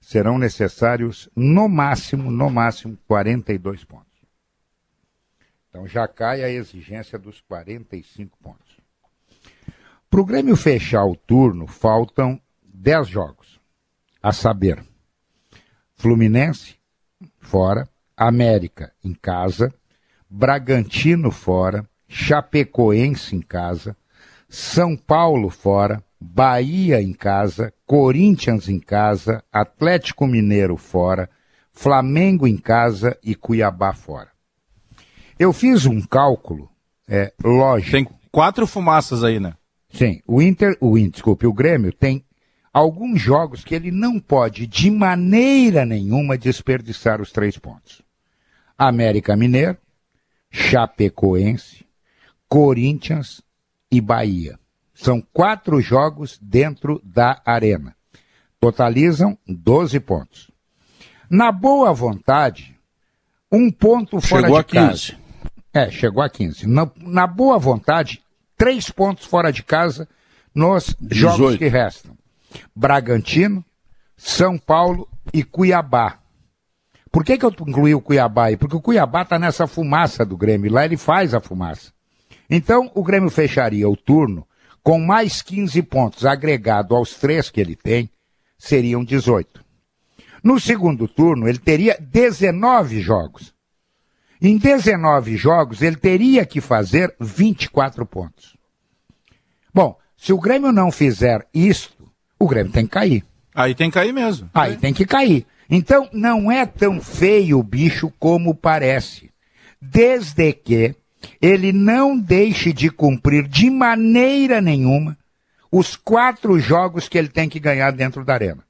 serão necessários, no máximo, no máximo, 42 pontos. Então já cai a exigência dos 45 pontos. Para o Grêmio fechar o turno, faltam 10 jogos. A saber, Fluminense, fora, América, em casa, Bragantino, fora, Chapecoense, em casa, São Paulo, fora, Bahia, em casa, Corinthians, em casa, Atlético Mineiro, fora, Flamengo, em casa e Cuiabá, fora. Eu fiz um cálculo, é lógico. Tem quatro fumaças aí, né? Sim, o Inter, o Inter, desculpe, o Grêmio tem alguns jogos que ele não pode de maneira nenhuma desperdiçar os três pontos. América Mineiro, Chapecoense, Corinthians e Bahia. São quatro jogos dentro da arena. Totalizam 12 pontos. Na boa vontade, um ponto fora Chegou de casa. É, chegou a 15. Na, na boa vontade, três pontos fora de casa nos 18. jogos que restam. Bragantino, São Paulo e Cuiabá. Por que, que eu incluí o Cuiabá aí? Porque o Cuiabá está nessa fumaça do Grêmio, lá ele faz a fumaça. Então, o Grêmio fecharia o turno com mais 15 pontos agregado aos três que ele tem, seriam 18. No segundo turno, ele teria 19 jogos. Em 19 jogos, ele teria que fazer 24 pontos. Bom, se o Grêmio não fizer isto, o Grêmio tem que cair. Aí tem que cair mesmo. Aí tem que cair. Então, não é tão feio o bicho como parece. Desde que ele não deixe de cumprir de maneira nenhuma os quatro jogos que ele tem que ganhar dentro da arena.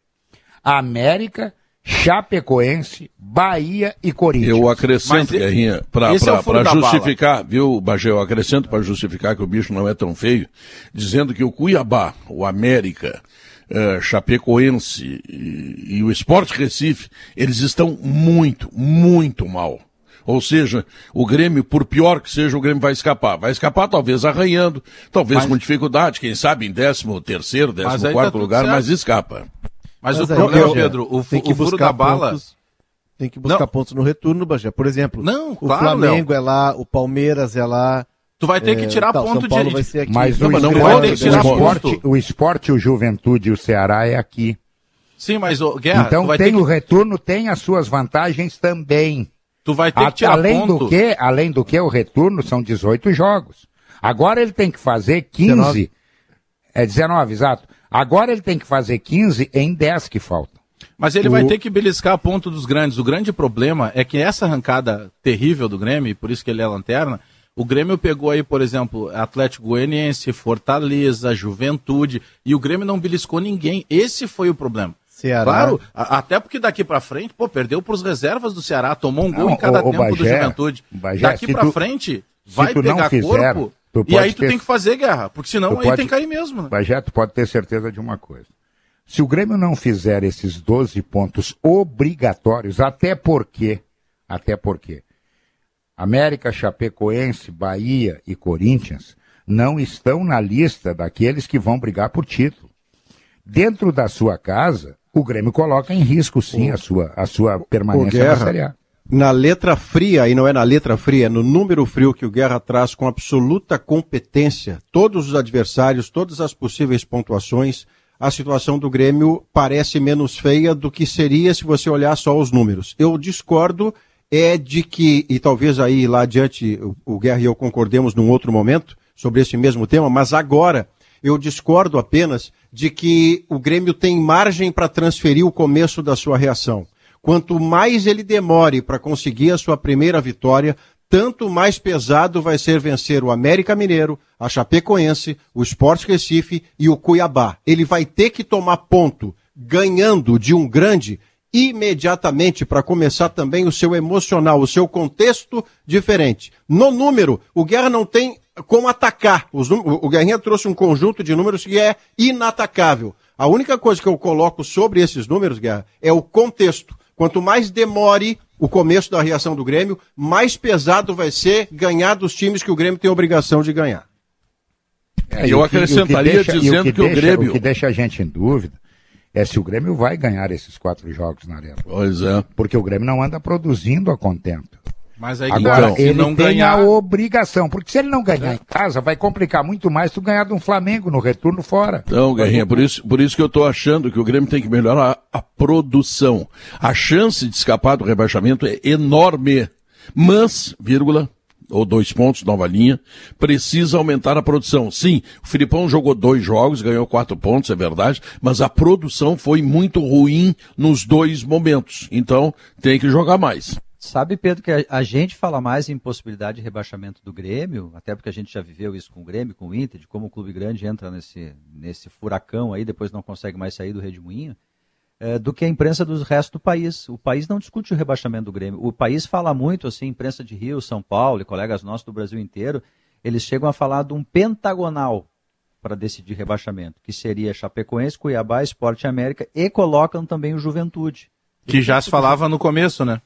América, Chapecoense, Bahia e Corinthians. Eu acrescento, Guerrinha, para é justificar, bala. viu, Bagé, eu acrescento para justificar que o bicho não é tão feio, dizendo que o Cuiabá, o América, uh, Chapecoense e, e o Esporte Recife, eles estão muito, muito mal. Ou seja, o Grêmio, por pior que seja, o Grêmio vai escapar. Vai escapar talvez arranhando, talvez mas... com dificuldade, quem sabe em 13 terceiro, 14 tá quarto lugar, certo. mas escapa. Mas, mas o problema, Pedro, o, tem que o furo da bala. Pontos, tem que buscar não. pontos no retorno, Bagé. Por exemplo, não, o Flamengo é lá, o Palmeiras é lá. Tu vai ter que é, tirar é, tá, ponto de. Vai ser aqui. Mas não, não, não pode tirar o esporte, o esporte, o Juventude e o Ceará é aqui. Sim, mas o Guerra, então tem o retorno, tem as suas vantagens também. Tu vai ter que tirar além ponto. do que, além do que o retorno são 18 jogos. Agora ele tem que fazer 15. 19. É 19, exato. Agora ele tem que fazer 15 em 10 que faltam. Mas ele o... vai ter que beliscar a ponto dos grandes. O grande problema é que essa arrancada terrível do Grêmio, por isso que ele é lanterna, o Grêmio pegou aí, por exemplo, Atlético Goianiense, Fortaleza, Juventude, e o Grêmio não beliscou ninguém. Esse foi o problema. Ceará. Claro, a, até porque daqui para frente, pô, perdeu para os reservas do Ceará, tomou um gol não, em cada o, o tempo Bagé, do Juventude. Bagé, daqui para frente, vai pegar fizer, corpo e aí tu ter... tem que fazer guerra, porque senão aí pode... tem que cair mesmo. Né? Bagé, tu pode ter certeza de uma coisa. Se o Grêmio não fizer esses 12 pontos obrigatórios, até porque, até porque, América, Chapecoense, Bahia e Corinthians não estão na lista daqueles que vão brigar por título. Dentro da sua casa, o Grêmio coloca em risco, sim, o, a, sua, a sua permanência na Série A. Na letra fria, e não é na letra fria, é no número frio que o Guerra traz com absoluta competência todos os adversários, todas as possíveis pontuações, a situação do Grêmio parece menos feia do que seria se você olhar só os números. Eu discordo é de que, e talvez aí lá adiante o, o Guerra e eu concordemos num outro momento sobre esse mesmo tema, mas agora eu discordo apenas de que o Grêmio tem margem para transferir o começo da sua reação. Quanto mais ele demore para conseguir a sua primeira vitória, tanto mais pesado vai ser vencer o América Mineiro, a Chapecoense, o Sport Recife e o Cuiabá. Ele vai ter que tomar ponto ganhando de um grande imediatamente para começar também o seu emocional, o seu contexto diferente. No número, o Guerra não tem como atacar. Os, o Guerrinha trouxe um conjunto de números que é inatacável. A única coisa que eu coloco sobre esses números, Guerra, é o contexto. Quanto mais demore o começo da reação do Grêmio, mais pesado vai ser ganhar dos times que o Grêmio tem obrigação de ganhar. É, eu acrescentaria deixa, dizendo que, que, o Grêmio. O que deixa a gente em dúvida é se o Grêmio vai ganhar esses quatro jogos na Arena. Pois é. Porque o Grêmio não anda produzindo a contento. Mas aí, Agora, então, ele não tem ganhar... a obrigação, porque se ele não ganhar em casa, vai complicar muito mais tu ganhar de um Flamengo no retorno fora. Então, Guerrinha, por isso, por isso que eu estou achando que o Grêmio tem que melhorar a, a produção. A chance de escapar do rebaixamento é enorme. Mas, vírgula, ou dois pontos, nova linha, precisa aumentar a produção. Sim, o Filipão jogou dois jogos, ganhou quatro pontos, é verdade, mas a produção foi muito ruim nos dois momentos. Então, tem que jogar mais. Sabe, Pedro, que a, gente fala mais em possibilidade de rebaixamento do Grêmio, até porque a gente já viveu isso com o Grêmio, com o Inter, de como o clube grande entra nesse, nesse furacão aí, depois não consegue mais sair do redemoinho, é, do que a imprensa do resto do país. O país não discute o rebaixamento do Grêmio. O país fala muito, assim, imprensa de Rio, São Paulo e colegas nossos do Brasil inteiro, eles chegam a falar de um pentagonal para decidir rebaixamento, que seria Chapecoense, Cuiabá, Esporte América e colocam também o Juventude. Que já se falava no começo, né?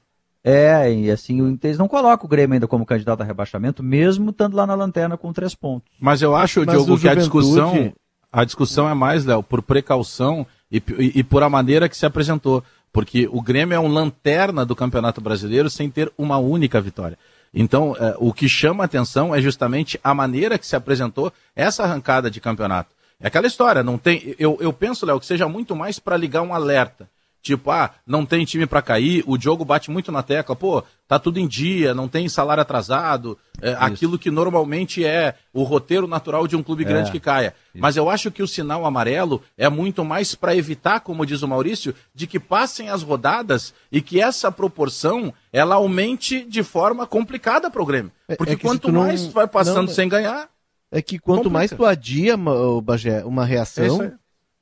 É, e assim, eles não colocam o Grêmio ainda como candidato a rebaixamento, mesmo estando lá na lanterna com três pontos. Mas eu acho, Mas Diogo, que a discussão, a discussão é mais, Léo, por precaução e, e, e, por a maneira que se apresentou. Porque o Grêmio é um lanterna do Campeonato Brasileiro sem ter uma única vitória. Então, é, o que chama atenção é justamente a maneira que se apresentou essa arrancada de campeonato. É aquela história, não tem. Eu, eu penso, Léo, que seja muito mais para ligar um alerta. Tipo, ah, não tem time para cair, o Diogo bate muito na tecla, pô, tá tudo em dia, não tem salário atrasado, é, aquilo que normalmente é o roteiro natural de um clube é, grande que caia. Isso. Mas eu acho que o sinal amarelo é muito mais para evitar, como diz o Maurício, de que passem as rodadas e que essa proporção ela aumente de forma complicada para o Grêmio. É, Porque é quanto tu mais não, vai passando não, sem ganhar. É que quanto complica. mais tu adia, Bagé, uma reação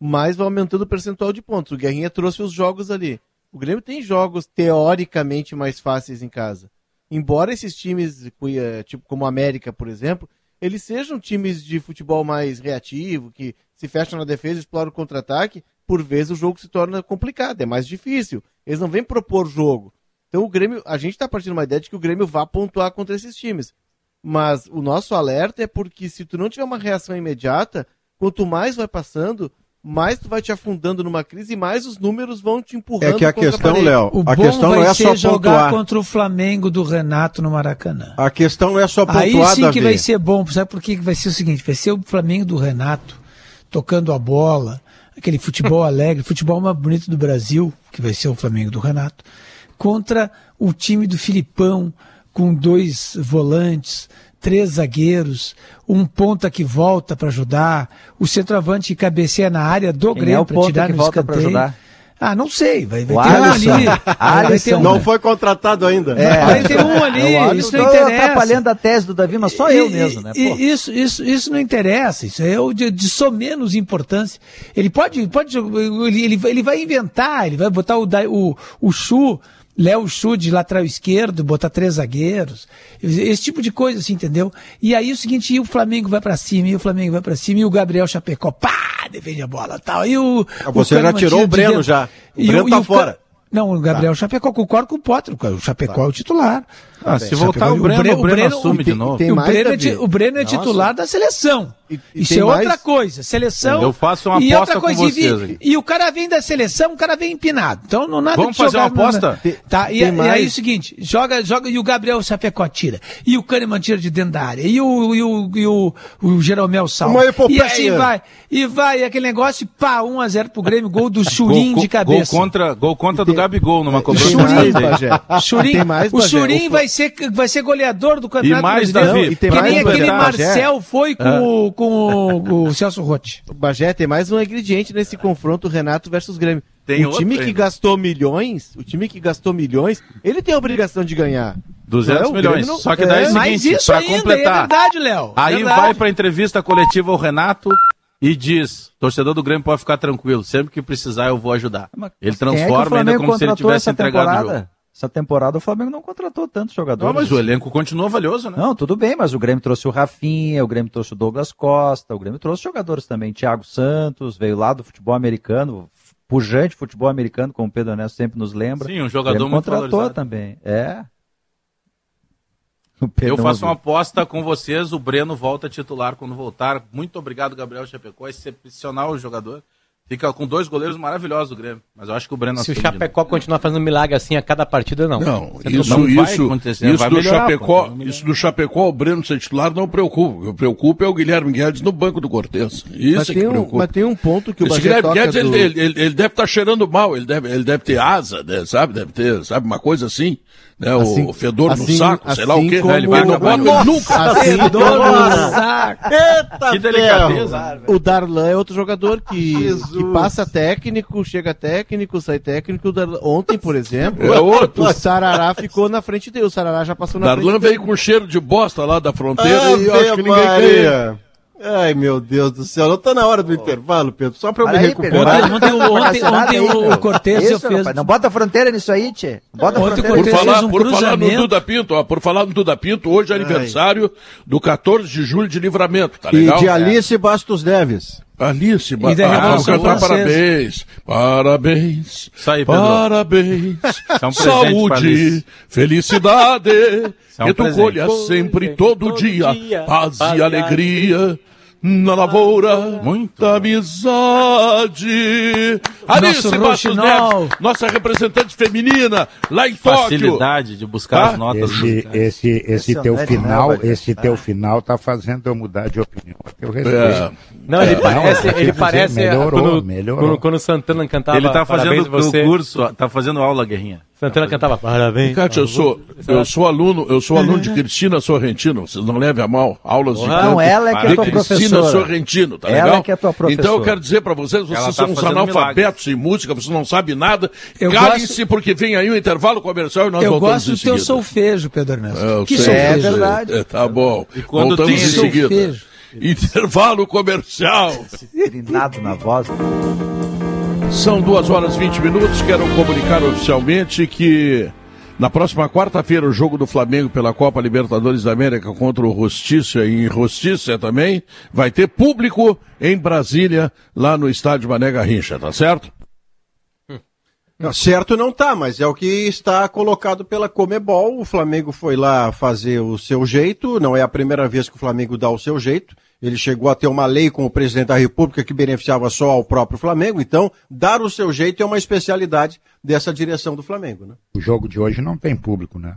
mais vai aumentando o percentual de pontos. O Guerrinha trouxe os jogos ali. O Grêmio tem jogos teoricamente mais fáceis em casa. Embora esses times, eh, tipo como o América, por exemplo, eles sejam times de futebol mais reativo, que se fecham na defesa, exploram o contra-ataque, por vezes o jogo se torna complicado, é mais difícil. Eles não vêm propor jogo. Então o Grêmio, a gente está partindo uma ideia de que o Grêmio vá pontuar contra esses times. Mas o nosso alerta é porque se tu não tiver uma reação imediata, quanto mais vai passando, mais tu vai te afundando numa crise e mais os números vão te empurrando. É que a questão, Léo, a questão não é só jogar pontuar. contra o Flamengo do Renato no Maracanã. A questão não é só pontuar, Aí sim Davi. que vai ser bom, sabe por que vai ser o seguinte, vai ser o Flamengo do Renato tocando a bola, aquele futebol alegre, futebol mais bonito do Brasil, que vai ser o Flamengo do Renato, contra o time do Filipão com dois volantes, três zagueiros, um ponta que volta para ajudar, o centroavante que cabeceia na área do Quem Grêmio é para tirar que no volta escanteio. Ah, não sei, vai, vai ter um Alisson. ali. Alisson. Um, Não foi contratado ainda. É. vai ter um ali, Eu isso não interessa. atrapalhando a tese do Davi, mas só E- eu mesmo, né? e- Pô. isso, isso, isso não interessa, isso é o de, de só menos importância. Ele pode, pode ele, ele, vai- ele vai inventar, ele vai botar o, o, o Chu, Léo Chu de lateral esquerdo, botar três zagueiros, esse tipo de coisa, assim, entendeu? E aí o seguinte, e o Flamengo vai pra cima, e o Flamengo vai pra cima, e o Gabriel Chapecó, pá, defende a bola tal. E o, Ah, você o já tirou o de Breno dentro. já. O Breno e tá Ca- fora. Não, o Gabriel Chapecó, concordo com o Potter, o Chapecó é o titular. Ah, se voltar o Breno, o Breno assume de novo. tem o, mais, Breno é, ti- o Breno é Nossa. titular da seleção. E- e Isso tem é outra mais- coisa. Seleção. Eu faço uma e aposta outra coisa, com e vocês aqui. E, o cara vem da seleção, o cara vem empinado. Então não nada Vamos de fazer uma aposta? na- Tá, e, Tem e aí mais? é o seguinte, joga, joga e o Gabriel Chapecó tira. E o Kahneman tira de dentro da área. E o, e o, e o, o Jeromel salva. Uma E epopeia. assim vai. E vai, aquele negócio, pá, 1x0 pro Grêmio, gol do Churim de cabeça. Gol contra, gol contra do tem- Gabigol numa Tem cobrança. Churim. Churim, Tem mais, o. Churim O- vai ser, vai ser goleador do Campeonato mais, Brasileiro. Davi, e tem que mais, nem aquele. Marcel foi com, o, com o, o Celso Rotti. O Bagé tem mais um ingrediente nesse confronto Renato versus Grêmio. Tem o outro time que ainda. gastou milhões, o time que gastou milhões, ele tem a obrigação de ganhar. 200 É, o milhões. Não- Só que daí é, é, o seguinte, pra ainda completar. é verdade, Léo. Aí Verdade. vai pra entrevista coletiva o Renato e diz: torcedor do Grêmio pode ficar tranquilo, sempre que precisar eu vou ajudar. Ele quem é que transforma ainda como se ele tivesse essa entregado o temporada? jogo. Essa temporada o Flamengo não contratou tantos jogadores. Não, mas o elenco continua valioso, né? Não, tudo bem, mas o Grêmio trouxe o Rafinha, o Grêmio trouxe o Douglas Costa, o Grêmio trouxe jogadores também. Thiago Santos, veio lá do futebol americano, pujante futebol americano, como o Pedro Ernesto sempre nos lembra. Sim, um jogador Grêmio muito contratou valorizado. também. É. Eu faço uma aposta com vocês, o Breno volta titular quando voltar. Muito obrigado, Gabriel Chapecó, excepcional jogador. Fica com dois goleiros maravilhosos do Grêmio. Mas eu acho que o Breno Se o. Chapecó continuar fazendo milagre assim a cada partida, não. Não, Você isso, não isso, acontecer, isso vai do melhorar, Chapecó, pô. isso do Chapecó, o Breno ser titular não preocupa. O que preocupa é o Guilherme Guedes no banco do Cortez. Isso Mas é que tem, um, preocupa. mas tem um ponto que o Esse Guilherme toca Guedes, ele, do- ele, ele- ele deve estar cheirando mal, ele deve, ele deve ter asa, né, sabe? Deve ter, sabe, uma coisa assim, né? Assim- o fedor no assim- saco, sei lá o assim quê. como- Ele vai no bota, ele Nossa! nunca. Assim Que delicadeza. O Darlan é outro jogador que, que passa técnico, chega técnico, sai técnico. O Darlan- Ontem, por exemplo, É outro. o Sarará ficou na frente dele. O Sarará já passou na Darlan frente veio dele. com cheiro de bosta lá da fronteira e eu acho que ninguém. Maria. Ai, meu Deus do céu. Não tá na hora do intervalo, Pedro. Só pra eu me Olha aí, recuperar. Pedro. Ontem, ontem, ontem, ontem aí, o, Cortez Isso, fez. rapaz, Não bota fronteira nisso aí, tchê. Bota Ontem o Por fronteira. Cortez falar, um por falar no. Duda Pinto, ó, por falar no Duda Pinto, hoje é aniversário do 14 de julho de livramento, tá E legal? de Alice Bastos Neves. Alice, E da ah, vamos Revolução cantar parabéns, parabéns, parabéns, um saúde, felicidade, um que tu colhas sempre, todo, todo dia, dia, paz e e alegria. Na lavoura Muito da amizade. Alice Bastos. Neves, nossa representante feminina, lá em Tóquio. Facilidade de buscar Ah, as notas Esse, esse, esse teu final, né, esse teu final tá fazendo eu mudar de opinião. a teu respeito. É. Não, ele É, parece, não, ele você parece melhorou, quando, melhorou. Quando, quando o Santana cantava Ele tá fazendo você. o curso, tá fazendo aula, Guerrinha. Santana cantava parabéns. Cátia, eu sou, eu sou aluno, eu sou aluno de Cristina Sorrentino, vocês não levem a mal, aulas de Não, canto ela é que é tua Cristina professora. Sorrentino, tá Ela legal? é que é tua professora. Então eu quero dizer pra vocês, vocês Ela tá são uns analfabetos em música, vocês não sabem nada, Eu calem-se porque vem aí o intervalo comercial e nós Eu voltamos gosto em do teu seguida. solfejo, Pedro Ernesto. É, eu que sei, eu sei. É verdade. É, tá bom. quando Voltamos tem em esse seguida. solfejo? Intervalo comercial. Trinado na voz. São duas horas e 20 minutos. Quero comunicar oficialmente que na próxima quarta-feira o jogo do Flamengo pela Copa Libertadores da América contra o Justiça e Justiça também vai ter público em Brasília, lá no estádio Mané Garrincha, tá certo? Não, certo não tá, mas é o que está colocado pela Comebol. O Flamengo foi lá fazer o seu jeito, não é a primeira vez que o Flamengo dá o seu jeito. Ele chegou a ter uma lei com o presidente da República que beneficiava só ao próprio Flamengo, então dar o seu jeito é uma especialidade dessa direção do Flamengo, né? O jogo de hoje não tem público, né?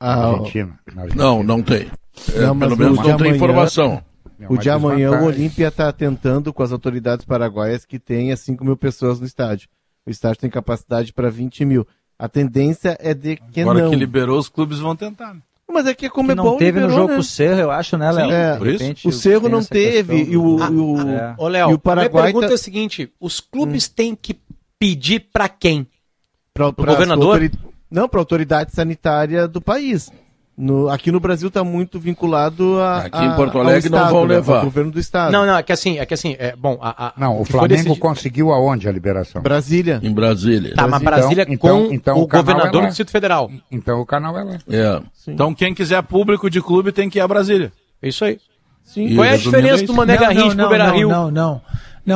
Na Ah, Argentina. na Argentina. Não, não tem. É, Não, pelo menos não tem amanhã- informação. É O de amanhã, o. Olímpia está tentando com as autoridades paraguaias que tenha 5 mil pessoas no estádio. O estádio tem capacidade para 20 mil. A tendência é de que Agora não. que liberou, os clubes vão tentar. né? Mas é que Que como é não teve no jogo né? com o Cerro, eu acho, né, Léo? É, por repente, O Cerro não teve e o, do- e o, É. Ô, e Léo, o a minha Paraguai pergunta tá- é o seguinte: os clubes têm que pedir pra quem? Pro pra governador? autori- Não, para a autoridade sanitária do país. No, aqui no Brasil está muito vinculado a. Aqui em Porto Alegre não Estado, vão né, levar. ao governo do Estado. Não, não, é que assim, é que assim, é, bom, a, a- Não, o Flamengo decidido- conseguiu aonde a liberação? Brasília. Em Brasília. Tá, mas Então- Brasília então- com então o o canal governador é do Distrito Federal. Então o canal é lá. É. Então quem quiser público de clube tem que ir a Brasília. É isso aí. E Qual é a diferença é do. Mané Garrincha pro Beira Rio? Não, não, não,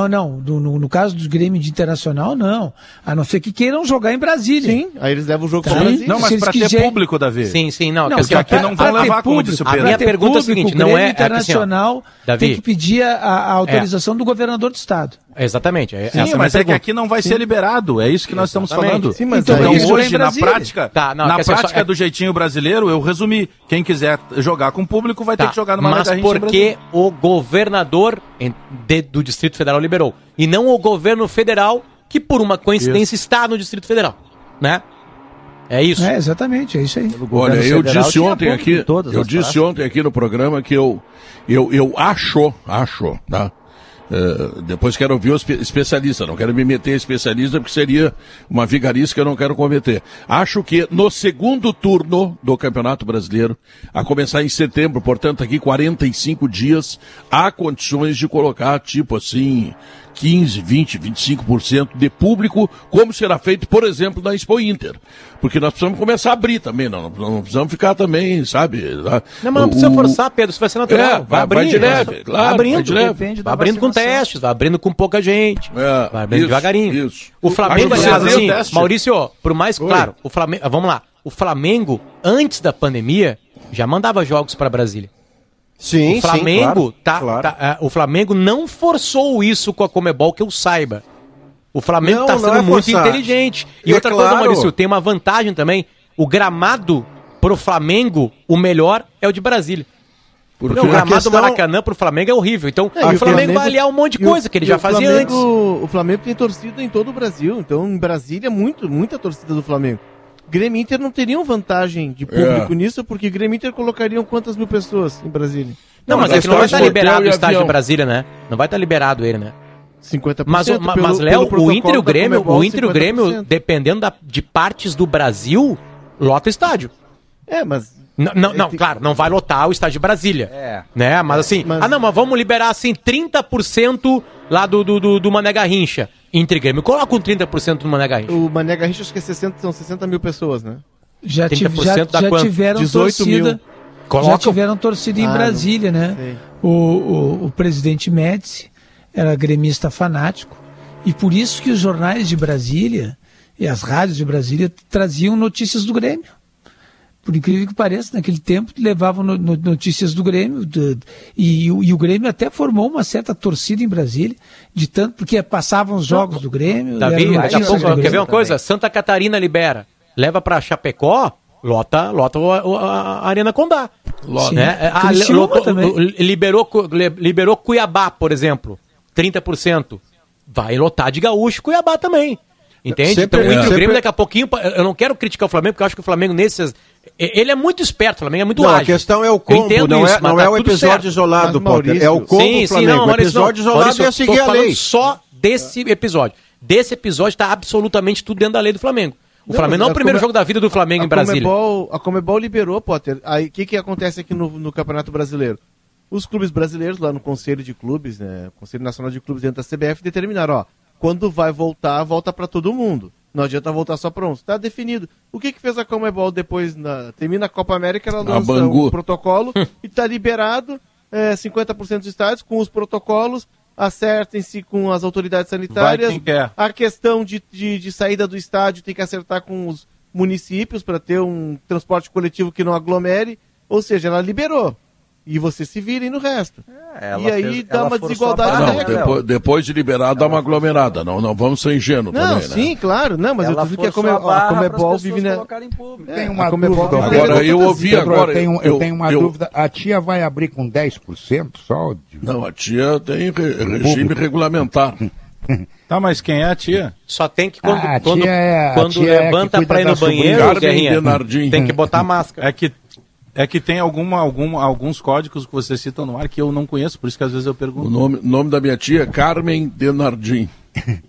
não. No, no, no caso dos Grêmio de Internacional, não. A não ser que queiram jogar em Brasília. Sim, aí eles levam o jogo Tá. para Brasília. Não, mas para ter quiserem- público, Davi. Sim, sim, não. Não, que assim, que aqui ó, não a- vão a- levar, como disse o A Pedro. minha Pra pergunta é o público, seguinte, o não Grêmio é, é assim, internacional Davi. tem que pedir a, a autorização do governador do estado. Exatamente. é- Sim, é mas é que aqui não vai ser liberado. É isso que nós estamos Exatamente. falando. Sim, mas Então, Então, em hoje, na prática, Tá, não, na dizer, só- prática é- do jeitinho brasileiro, eu resumi. Quem quiser jogar com público vai ter Tá, que jogar numa mas Garrincha em por Brasília. que o governador do Distrito Federal liberou? E não o governo federal, que por uma coincidência está no Distrito Federal, né? É isso. É, exatamente, é isso aí. Olha, eu federal disse ontem aqui, eu disse praças. ontem aqui no programa que eu, eu, eu acho, acho, tá? Uh, depois quero ouvir o espe especialista, não quero me meter especialista porque seria uma vigarice que eu não quero cometer. Acho que no segundo turno do Campeonato Brasileiro, a começar em setembro, portanto aqui 45 dias, há condições de colocar tipo assim, 15, 20, 25% de público, como será feito, por exemplo, na Expo Inter. Porque nós precisamos começar a abrir também, não, não precisamos ficar também, sabe? Não, mas não precisa forçar, Pedro, isso vai ser natural. É, vai, vai de leve, claro, vai abrindo, vai de leve. Vai abrindo com testes, vai abrindo com pouca gente, é, vai abrindo isso, devagarinho. Isso. O Flamengo, aliás, assim, teste. Maurício, por mais claro, o Flamengo, vamos lá, o Flamengo, antes da pandemia, já mandava jogos para Brasília. Sim, o Flamengo sim, tá, claro. tá- é, o Flamengo não forçou isso com a Comebol que eu saiba. O Flamengo está sendo é muito forçar. inteligente. E É outra coisa, claro. Maurício, tem uma vantagem também. O gramado pro Flamengo, o melhor é o de Brasília. Porque Não, o gramado questão- do Maracanã pro Flamengo é horrível. Então, É, o Flamengo Flamengo- vai aliar um monte de E o- coisa que ele já fazia Flamengo- antes. O Flamengo tem torcida em todo o Brasil, então em Brasília, muito, muita torcida do Flamengo. Grêmio e Inter não teriam vantagem de público É. nisso, porque Grêmio e Inter colocariam quantas mil pessoas em Brasília? Não, mas a é que não vai estar é liberado o estádio avião. de Brasília, né? Não vai estar liberado ele, né? 50%. Mas, pelo- mas Léo, o Inter e o Grêmio, o Inter e o Grêmio, 50%. dependendo da- de partes do Brasil, lota estádio. É, mas Não, não, não, tem- claro, não vai lotar o estádio de Brasília. É. Né? Mas assim, mas- ah não, mas vamos liberar assim 30% lá do, do, do, do Mané Garrincha. Inter e Grêmio, coloca um 30% do Mané Garrincha. o Mané Garrincha acho que é 60, são 60 mil pessoas, né? Já, tive, 30% já, dá já tiveram 18 torcida. mil. Já Coloca- tiveram torcida em Ah, Brasília, não né? O, o, o presidente Médici era gremista fanático. E por isso que os jornais de Brasília e as rádios de Brasília traziam notícias do Grêmio. Por incrível que pareça, naquele tempo levavam no- no- notícias do Grêmio de- e, o- e o Grêmio até formou uma certa torcida em Brasília, de tanto porque passavam os jogos do Grêmio. Davi, eram daqui a pouco, do quer ver uma coisa? Santa Catarina libera. Leva pra Chapecó, lota, lota a, a Arena Condá. Sim. Né? Ah, Criciúma lotou- liberou, liberou Cuiabá, por exemplo, 30%. Vai lotar de gaúcho Cuiabá também. Entende? Sempre- então, o Inter e o sempre- Grêmio, daqui a pouquinho, eu não quero criticar o Flamengo, porque eu acho que o Flamengo nesses. Ele é muito esperto, o Flamengo é muito Não, a ágil. questão é o combo, entendo não isso, é, mas não tá é o episódio certo. isolado, Potter. É o Maurício- combo Sim, sim, Flamengo. não, o Maurício, episódio não. isolado Maurício, é eu seguir a falando lei. só desse episódio. Desse episódio está absolutamente tudo dentro da lei do Flamengo. O Não, Flamengo não é a o primeiro Come- jogo da vida do Flamengo em a Brasília. Comebol, a Comebol liberou, Potter. Aí o que, que acontece aqui no, no Campeonato Brasileiro? Os clubes brasileiros, lá no Conselho de Clubes, né, Conselho Nacional de Clubes dentro da CBF, determinaram, ó, quando vai voltar, volta para todo mundo. Não adianta voltar só para uns. Está definido. O que, que fez a Comebol depois? Na, termina a Copa América, ela lança o protocolo e está liberado é, 50% dos estádios com os protocolos. Acertem-se com as autoridades sanitárias. A questão de, de, de saída do estádio tem que acertar com os municípios para ter um transporte coletivo que não aglomere. Ou seja, ela liberou. E você se virem no resto. ela e aí fez- dá ela uma desigualdade Não, depois, depois de liberado dá uma aglomerada. Não, não vamos ser ingênuos Não, também, né? sim, claro. Não, mas eu Ela tô dizendo que a, Come, a pras Comebol vive na... colocarem em público. Tem É, uma Comebol dúvida. tá Agora, eu ouvi Pedro, agora. eu tenho, eu eu- tenho uma eu- dúvida. A tia vai abrir com 10% só? de- Não, a tia tem re- regime regulamentar. Tá, mas quem é a tia? Só tem que quando, Ah, quando, é- quando é levanta cuida pra ir no banheiro. Guerrinha, tem que botar a máscara. É que, é que tem alguma, algum, alguns códigos que vocês citam no ar que eu não conheço, por isso que às vezes eu O pergunto. nome, nome da minha tia é Carmen Denardim.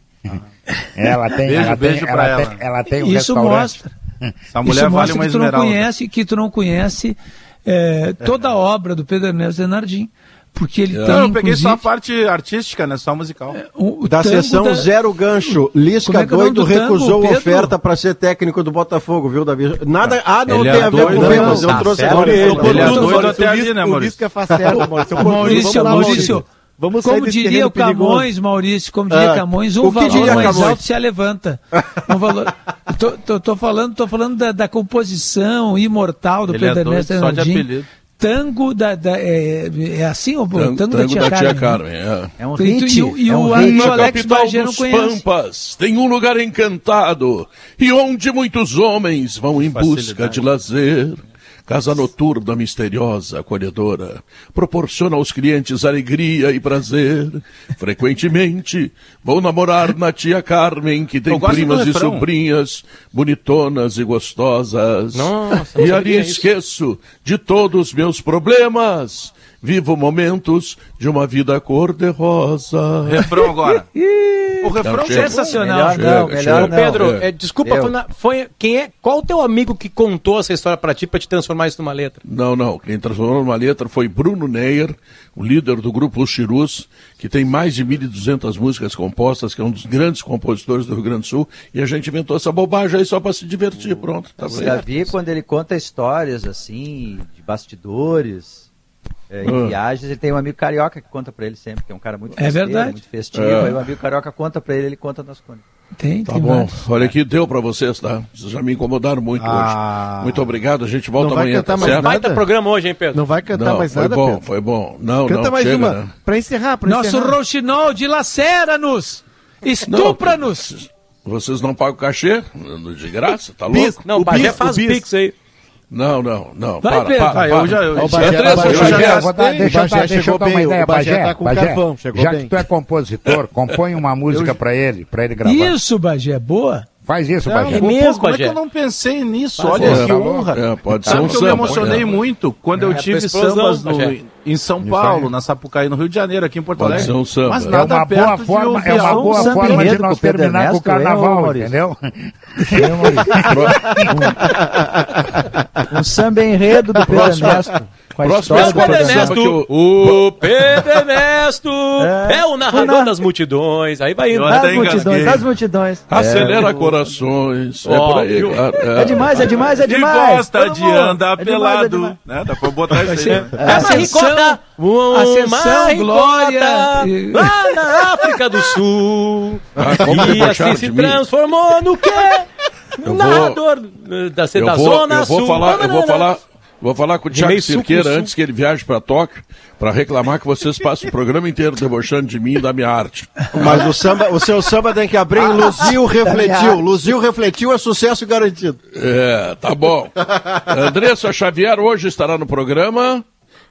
Ela tem, Beijo, ela beijo tem, pra ela ela. tem, ela tem um Isso mostra. Essa mulher Isso vale mostra uma que tu não esmeralda. conhece, que tu não conhece é, toda a obra do Pedro Ernesto Denardim. Porque ele tem, Não, eu peguei só a parte artística, né? Só musical. o, o Da tango sessão da- Zero Gancho, Lisca é é o nome doido do tango, recusou a Pedro? oferta para ser técnico do Botafogo, viu, Davi? Nada, ah, não Ele tem é a ver doido, com não, ele, mas eu tá trouxe certo. agora Ele é ele. doido Oportuno, até o ali, né, O Maurício? Lisca faz certo, Maurício. Maurício, vamos Maurício. Como diria o Camões, Maurício, como diria Ah, Camões, o um que valor diria mais Camões? alto se levanta. Um valor... tô, tô, tô falando, tô falando da, da composição imortal do Ele é Pedro doido Ernesto só de apelido. Tango da, da- é, é assim o Tango, tango, da Tia Carmen. Carmen. é. É um E hit. e o- e é um o- hit. e o Alex capital Bagé não dos conhece. Pampas tem um lugar encantado e onde muitos homens vão em busca Facilidade. de lazer. Casa noturna misteriosa, acolhedora, proporciona aos clientes alegria e prazer. Frequentemente vou namorar na tia Carmen, que tem primas e sobrinhas bonitonas e gostosas. Nossa, e ali isso. esqueço de todos os meus problemas vivo momentos de uma vida cor-de-rosa. Refrão agora. o refrão Não. Sensacional. Melhor não, Chega, melhor chega. não. Pedro, É. é, desculpa, Eu. foi na- foi, quem é, qual o teu amigo que contou essa história pra ti pra te transformar isso numa letra? Não, não. Quem transformou numa letra foi Bruno Neyer, o líder do grupo Os Chirus, que tem mais de 1.200 músicas compostas, que é um dos grandes compositores do Rio Grande do Sul, e a gente inventou essa bobagem aí só para se divertir, pronto. Tá O certo. Davi, quando ele conta histórias assim, de bastidores, é, em Ah. viagens, ele tem um amigo carioca que conta pra ele sempre, que é um cara muito É festeiro, verdade. muito festivo. É. Aí o amigo carioca conta pra ele, ele conta nas crônicas. Tem, Tá tem bom. vários. Olha aqui, deu para vocês, tá? Vocês já me incomodaram muito Ah. hoje. Muito obrigado, a gente volta Não vai amanhã, cantar tá mais certo? nada? Baita programa hoje, hein, Pedro? Não vai cantar Não, mais foi nada, bom, Pedro? foi bom. Não, Canta não, mais chega, uma. né? Pra encerrar, pra Nosso encerrar. Rouxinol, dilacera-nos! Estupra-nos! Vocês não pagam cachê? De graça? Tá louco? Não, o bis- faz o pix aí. Não, não, não. Vai, para, Pedro. para, Ah, eu para. já- eu- Ô, Bagé, Bagé, eu já gastei. deixa eu Bagé deixa eu dar uma bem, o ideia, Bagé Bagé. tá com Bagé, carvão, já bem. que tu é compositor, compõe uma música pra ele, pra ele gravar. Isso, Bagé, boa. Faz isso, Bagé. pô, mesmo, como é que Bagé? eu não pensei nisso? Faz Olha que honra. É, pode ser Sabe um que eu me emocionei é. muito quando eu É, tive sambas no- Bagé. em São Paulo, na Sapucaí, no Rio de Janeiro, aqui em Porto Pode Alegre. ser um samba. Mas É nada É uma perto boa de forma, ouvir é uma boa samba forma de nós terminar com o carnaval, entendeu? Um samba enredo do Pedro. Ernesto. Com a Próximo história Pedro Ernesto. que O Pedro Ernesto É. é, o narrador O na- das multidões. Aí vai indo. Das multidões, das multidões. Acelera corações. É por aí, cara. É demais, é demais, é Que demais. gosta Todo de andar É demais, é pelado. demais. né? Dá pra botar isso aí. né? É uma ricota, uma Glória, lá na África do Sul. Ah, e assim se mim. transformou no quê? Eu vou- Narrador eh, da, vou, Zona eu vou Sul. falar, eu vou falar, vou falar com o Thiago Cirqueira antes que ele viaje para Tóquio para reclamar que vocês passam o programa inteiro debochando de mim e da minha arte. Mas o, samba, o seu samba tem que abrir em Luziu Refletiu. Luziu Refletiu é sucesso garantido. É, tá bom. Andressa Xavier hoje estará no programa.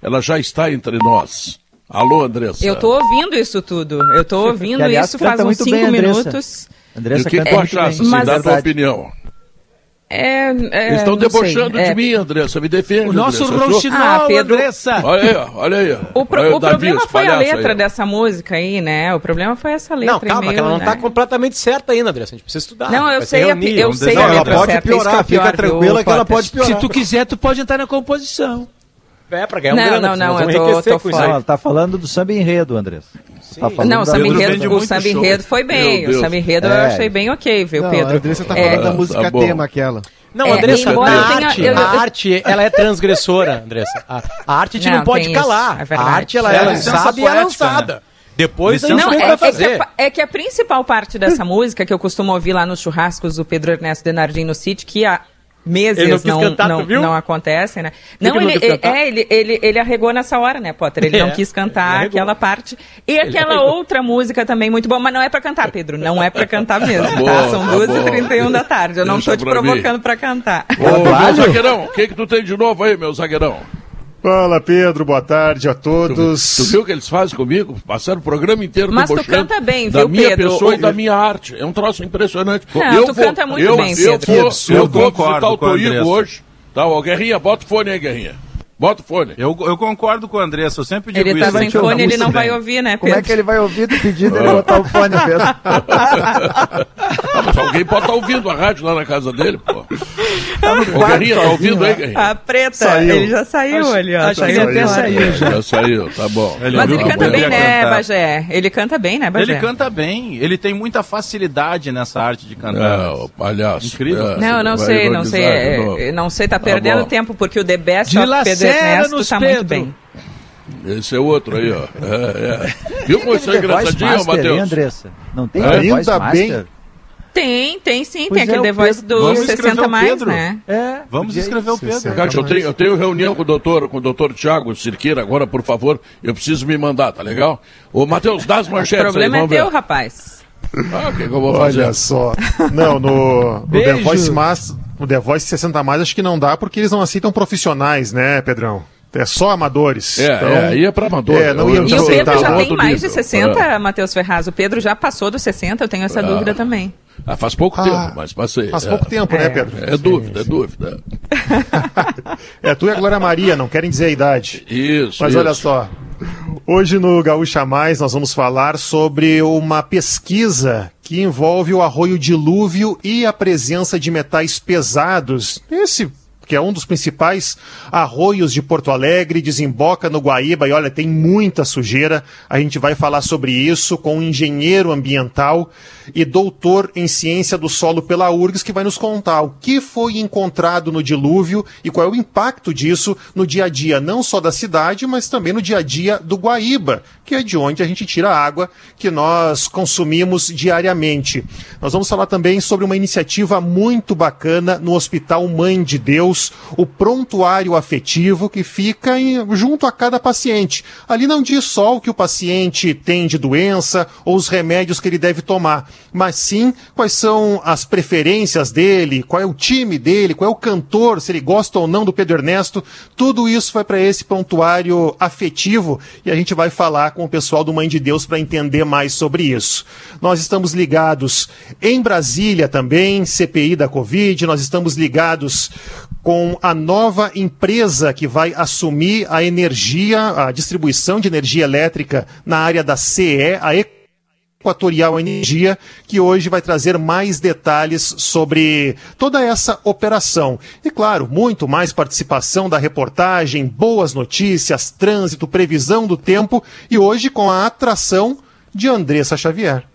Ela já está entre nós. Alô, Andressa. Eu tô ouvindo isso tudo. Eu tô ouvindo Que, aliás, isso faz uns cinco bem, Andressa. minutos. E Andressa o que, que tu achaste, assim, dá a tua opinião? É, é, Eles estão não sei. debochando É, de mim, Andressa. Me defende, O nosso Andressa. Rouxinol, Ah, Pedro. Andressa! Olha aí, ó, olha aí. O, pro- Olha o Davi, problema foi a letra aí. dessa música aí, né? O problema foi essa letra Não, calma, meio, que ela não né? tá completamente certa ainda, André. A gente precisa estudar. Não, eu sei se a, reunir, eu sei a Não, ela letra pode certa, piorar, é pior, fica tranquila viu, que ela pode piorar. Se tu quiser, tu pode entrar na composição. É, pra ganhar um Não, grana, não, não, eu tô- tô Não, ela tá falando do samba enredo, Andressa. Tá falando Não, o da- samba enredo, o samba enredo foi bem. O samba enredo eu É. achei bem ok, viu, Não, Pedro? a Andressa tá É, falando da tá música bom. tema aquela. Não, É, Andressa, a eu tenha- arte, eu- eu- a arte, ela é transgressora, Andressa. A, a arte a gente não, Não, pode tem isso, calar. é a arte, ela É é, a licença lançada e é lançada. né? Depois a gente Não, que é, é que fazer. a, é que a principal parte dessa música que eu costumo ouvir lá nos churrascos do Pedro Ernesto Denardim no sítio, que há meses Ele não quis não, cantar, não, não acontecem, né? que Não, ele não ele, quis é, ele, ele, ele arregou nessa hora, né, Potter? Ele não É, quis ele cantar aquela parte. E aquela arregou. outra música também muito boa, mas não é pra cantar, Pedro. Não é pra cantar mesmo. Tá tá? São tá 2h31 bom. da tarde. Eu não Deixa tô te pra mim. provocando pra cantar. Ô, meu zagueirão, o que que tu tem de novo aí, meu zagueirão? Fala Pedro, boa tarde a Tu, todos. tu viu o que eles fazem comigo? Passaram o programa inteiro Mas tu canta bem, da viu, minha Pedro? pessoa e da minha arte. É um troço impressionante. Não, tu canta muito eu, bem, eu Pedro. Vou, eu vou o com a Toigo Andressa. hoje. Tá, ó, Guerrinha, bota o fone aí, Guerrinha. Bota o fone. Eu, eu concordo com o Andressa, eu sempre digo Ele tá isso. sem canta fone, ele não vai ouvir, né, Como Pedro? é que ele vai ouvir tu pedindo ele botar o fone, Pedro? Ah, mas alguém pode estar ouvindo a rádio lá na casa dele, pô. Ô, Guerrinha, tá ouvindo aí, Guerrinha? A preta, Saiu. ele já saiu ali, ó. Acho que ele saiu até saiu já. Já saiu, tá bom. Ele Mas ele canta bem, né, cantar. Bagé? Ele canta bem, né, Bagé? Ele canta bem, ele tem muita facilidade nessa arte de cantar. É, o palhaço. Incrível. É, Não, não sei, não sei. é, é, Não sei, tá Tá perdendo tempo, porque o The Best Pedro Ernesto tá Pedro. muito bem. Esse é outro aí, ó. É, é. Viu como isso é engraçadinho, Master, hein, Matheus? Andressa? Não tem É? Ainda Master? bem. Tem, tem sim, Pois tem aquele é, The o Voice do Vamos escrever 60 o mais, Pedro. né? É, Vamos podia escrever o Pedro. Eu tenho, eu tenho reunião com o doutor, com o doutor Tiago Cirqueira agora, por favor. Eu preciso me mandar, tá legal? Ô, Matheus, dá as O manchetes problema aí, é teu, ver. rapaz. Ah, o que, que eu vou fazer? Olha só. Não, no, no The. Voice Mas, no The Voice 60 mais acho que não dá porque eles não aceitam profissionais, né, Pedrão? É só amadores. É, Então, é, aí é pra amador. É, não eu E o Pedro já tem mais de nível. 60, É. Matheus Ferraz. O Pedro já passou dos 60, eu tenho essa dúvida também. Ah, faz pouco Ah, tempo, mas passei. faz é. pouco tempo, né, Pedro? É dúvida, é dúvida. É, tu e a Glória Maria, não querem dizer a idade. Isso, Mas isso. olha só. Hoje no Gaúcha Mais nós vamos falar sobre uma pesquisa que envolve o arroio dilúvio e a presença de metais pesados. Esse que é um dos principais arroios de Porto Alegre, desemboca no Guaíba e olha, tem muita sujeira. A gente vai falar sobre isso com um engenheiro ambiental e doutor em ciência do solo pela URGS, que vai nos contar o que foi encontrado no dilúvio e qual é o impacto disso no dia a dia, não só da cidade, mas também no dia a dia do Guaíba, que é de onde a gente tira a água que nós consumimos diariamente. Nós vamos falar também sobre uma iniciativa muito bacana no Hospital Mãe de Deus, o prontuário afetivo que fica em- junto a cada paciente. Ali não diz só o que o paciente tem de doença ou os remédios que ele deve tomar, mas sim quais são as preferências dele, qual é o time dele, qual é o cantor, se ele gosta ou não do Pedro Ernesto. Tudo isso vai para esse prontuário afetivo e a gente vai falar com o pessoal do Mãe de Deus para entender mais sobre isso. Nós estamos ligados em Brasília também, CPI da Covid, nós estamos ligados com a nova empresa que vai assumir a energia, a distribuição de energia elétrica na área da CE, a Equatorial Energia, que hoje vai trazer mais detalhes sobre toda essa operação. E claro, muito mais participação da reportagem, boas notícias, trânsito, previsão do tempo e hoje com a atração de Andressa Xavier.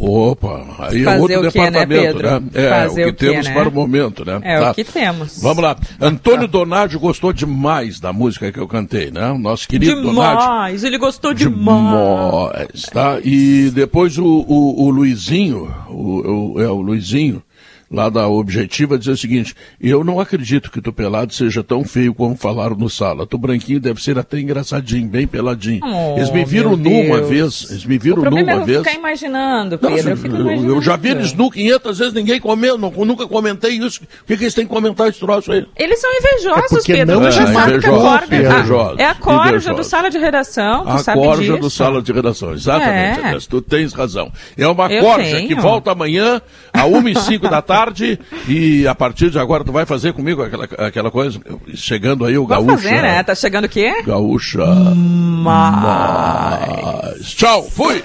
Opa, aí é Fazer outro o quê, né, departamento, Pedro? né? É, Fazer o que o temos né? para o momento, né? É o que temos. Vamos lá. Antônio Donádio gostou demais da música que eu cantei, né? O Nosso querido Donádio. Demais, ele gostou demais. Demais, tá? E depois o, o, o Luizinho, o, o- é o Luizinho, lá da Objetiva, diz o seguinte: Eu não acredito que tu pelado seja tão feio como falaram no sala. Tu branquinho deve ser até engraçadinho, bem peladinho. Oh, eles me viram nu uma vez, eles me viram nu é uma eu vez. ficar imaginando, Pedro. Nossa, eu fico eu, imaginando. eu já vi eles nu 500 vezes, ninguém comeu, não- nunca comentei isso. O que, que eles têm que comentar esse troço aí? Eles são invejosos, É Pedro. não é sabe que a invejoso, corda. invejoso, é a corja invejoso. do sala de redação, tu A sabe corja disso. do sala de redação, exatamente, É. Tu tens razão. É uma Eu corja tenho. que volta amanhã, a 1 e 5 da tarde, e a partir de agora tu vai fazer comigo aquela, aquela coisa, chegando aí o Vamos gaúcha. fazer, né? Tá chegando o quê? Gaúcha. Mas... Tchau, fui!